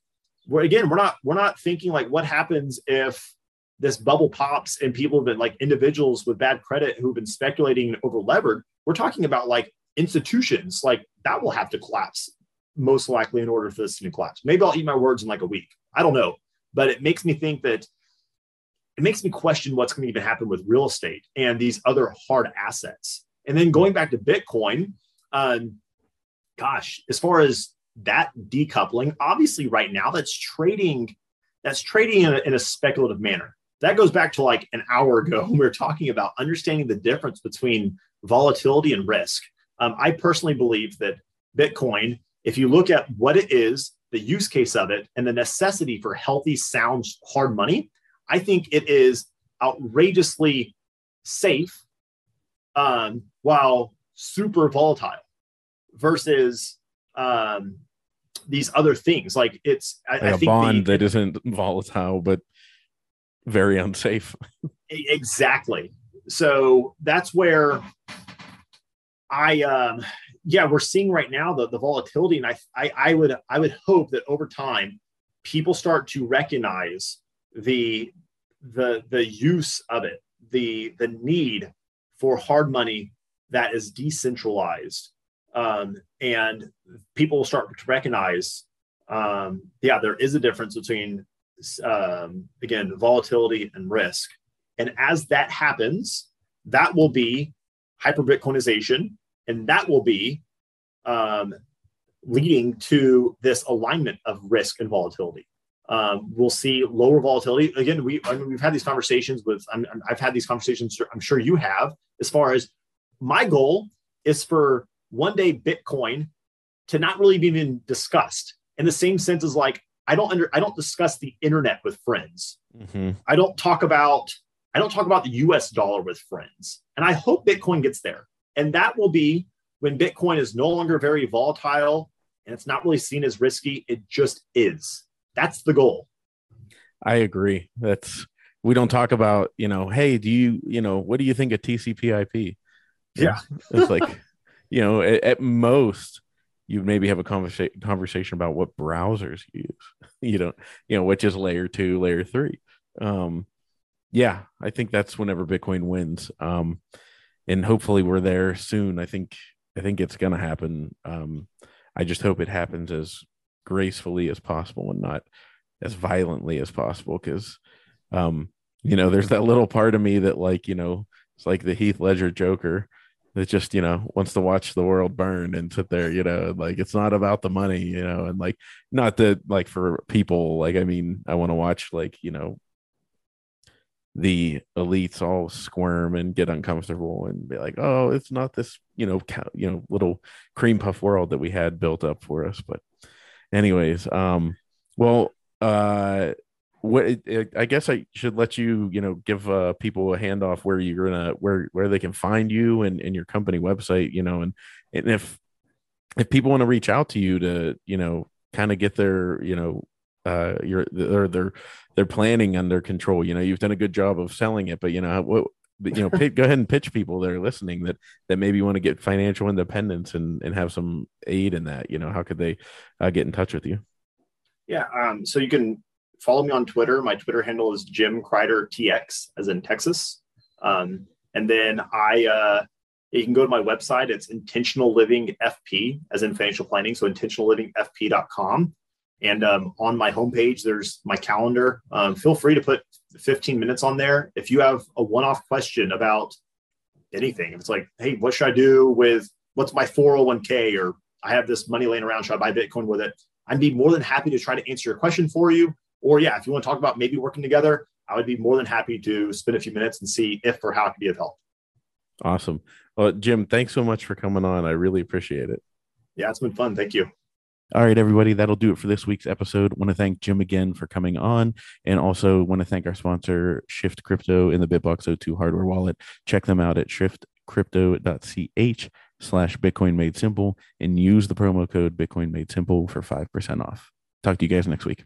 we're, again, we're not we're not thinking like what happens if this bubble pops and people have been like individuals with bad credit who've been speculating over levered. We're talking about like institutions like that will have to collapse most likely in order for this to collapse. Maybe I'll eat my words in like a week. I don't know, but it makes me think that it makes me question what's going to even happen with real estate and these other hard assets. And then going back to Bitcoin, um, gosh, as far as that decoupling, obviously, right now, that's trading. That's trading in a, in a speculative manner. That goes back to like an hour ago when we were talking about understanding the difference between volatility and risk. Um, I personally believe that Bitcoin, if you look at what it is, the use case of it, and the necessity for healthy, sound, hard money, I think it is outrageously safe um, while super volatile versus um, these other things. Like it's I, like I a bond the, that isn't volatile but very unsafe. exactly. So that's where I um yeah, we're seeing right now the, the volatility, and I, I I would I would hope that over time people start to recognize the the the use of it, the the need for hard money that is decentralized, um, and people will start to recognize, um, yeah, there is a difference between um, again volatility and risk, and as that happens, that will be hyper Bitcoinization and that will be um, leading to this alignment of risk and volatility. Um, we'll see lower volatility. Again, we I mean, we've had these conversations with. i have had these conversations. I'm sure you have. As far as my goal is for one day Bitcoin to not really be even discussed in the same sense as like I don't under I don't discuss the internet with friends. Mm-hmm. I don't talk about I don't talk about the U.S. dollar with friends, and I hope Bitcoin gets there. And that will be when Bitcoin is no longer very volatile and it's not really seen as risky. It just is. That's the goal. I agree. That's we don't talk about, you know, hey, do you, you know, what do you think of TCP/IP? Yeah, it's like, you know, at, at, most you maybe have a conversation conversation about what browsers you use. You don't, you know, which is layer two, layer three. Um, yeah, I think that's whenever Bitcoin wins. Um, and hopefully we're there soon. I think I think it's going to happen. Um, I just hope it happens as gracefully as possible and not as violently as possible because um, you know there's that little part of me that like you know it's like the Heath Ledger Joker that just you know wants to watch the world burn and sit there you know like it's not about the money you know and like not that like for people like i mean i want to watch like you know the elites all squirm and get uncomfortable and be like, "Oh, it's not this, you know, you know, little cream puff world that we had built up for us." But, anyways, um, well, uh, what I guess I should let you, you know, give uh, people a handoff where you're gonna where where they can find you and, and your company website, you know, and and if if people want to reach out to you to, you know, kind of get their, you know, uh your or their their planning under control you know you've done a good job of selling it but you know what you know go ahead and pitch people that are listening that that maybe want to get financial independence and and have some aid in that you know how could they uh, get in touch with you? Yeah um so you can follow me on twitter. My twitter handle is jim Crider tx as in texas. Um and then i uh you can go to my website. It's intentional living fp as in financial planning so intentionallivingfp.com and um, on my homepage, there's my calendar. Um, feel free to put 15 minutes on there. If you have a one off question about anything, if it's like, hey, what should I do with what's my 401k? Or I have this money laying around, should I buy Bitcoin with it? I'd be more than happy to try to answer your question for you. Or, yeah, if you want to talk about maybe working together, I would be more than happy to spend a few minutes and see if or how it could be of help. Awesome. Well, Jim, thanks so much for coming on. I really appreciate it. Yeah, it's been fun. Thank you. All right, everybody, that'll do it for this week's episode. Want to thank Jim again for coming on, and also want to thank our sponsor, Shift Crypto, in the BitBox02 hardware wallet. Check them out at shiftcrypto.ch slash Bitcoin Made Simple and use the promo code Bitcoin Made Simple for 5% off. Talk to you guys next week.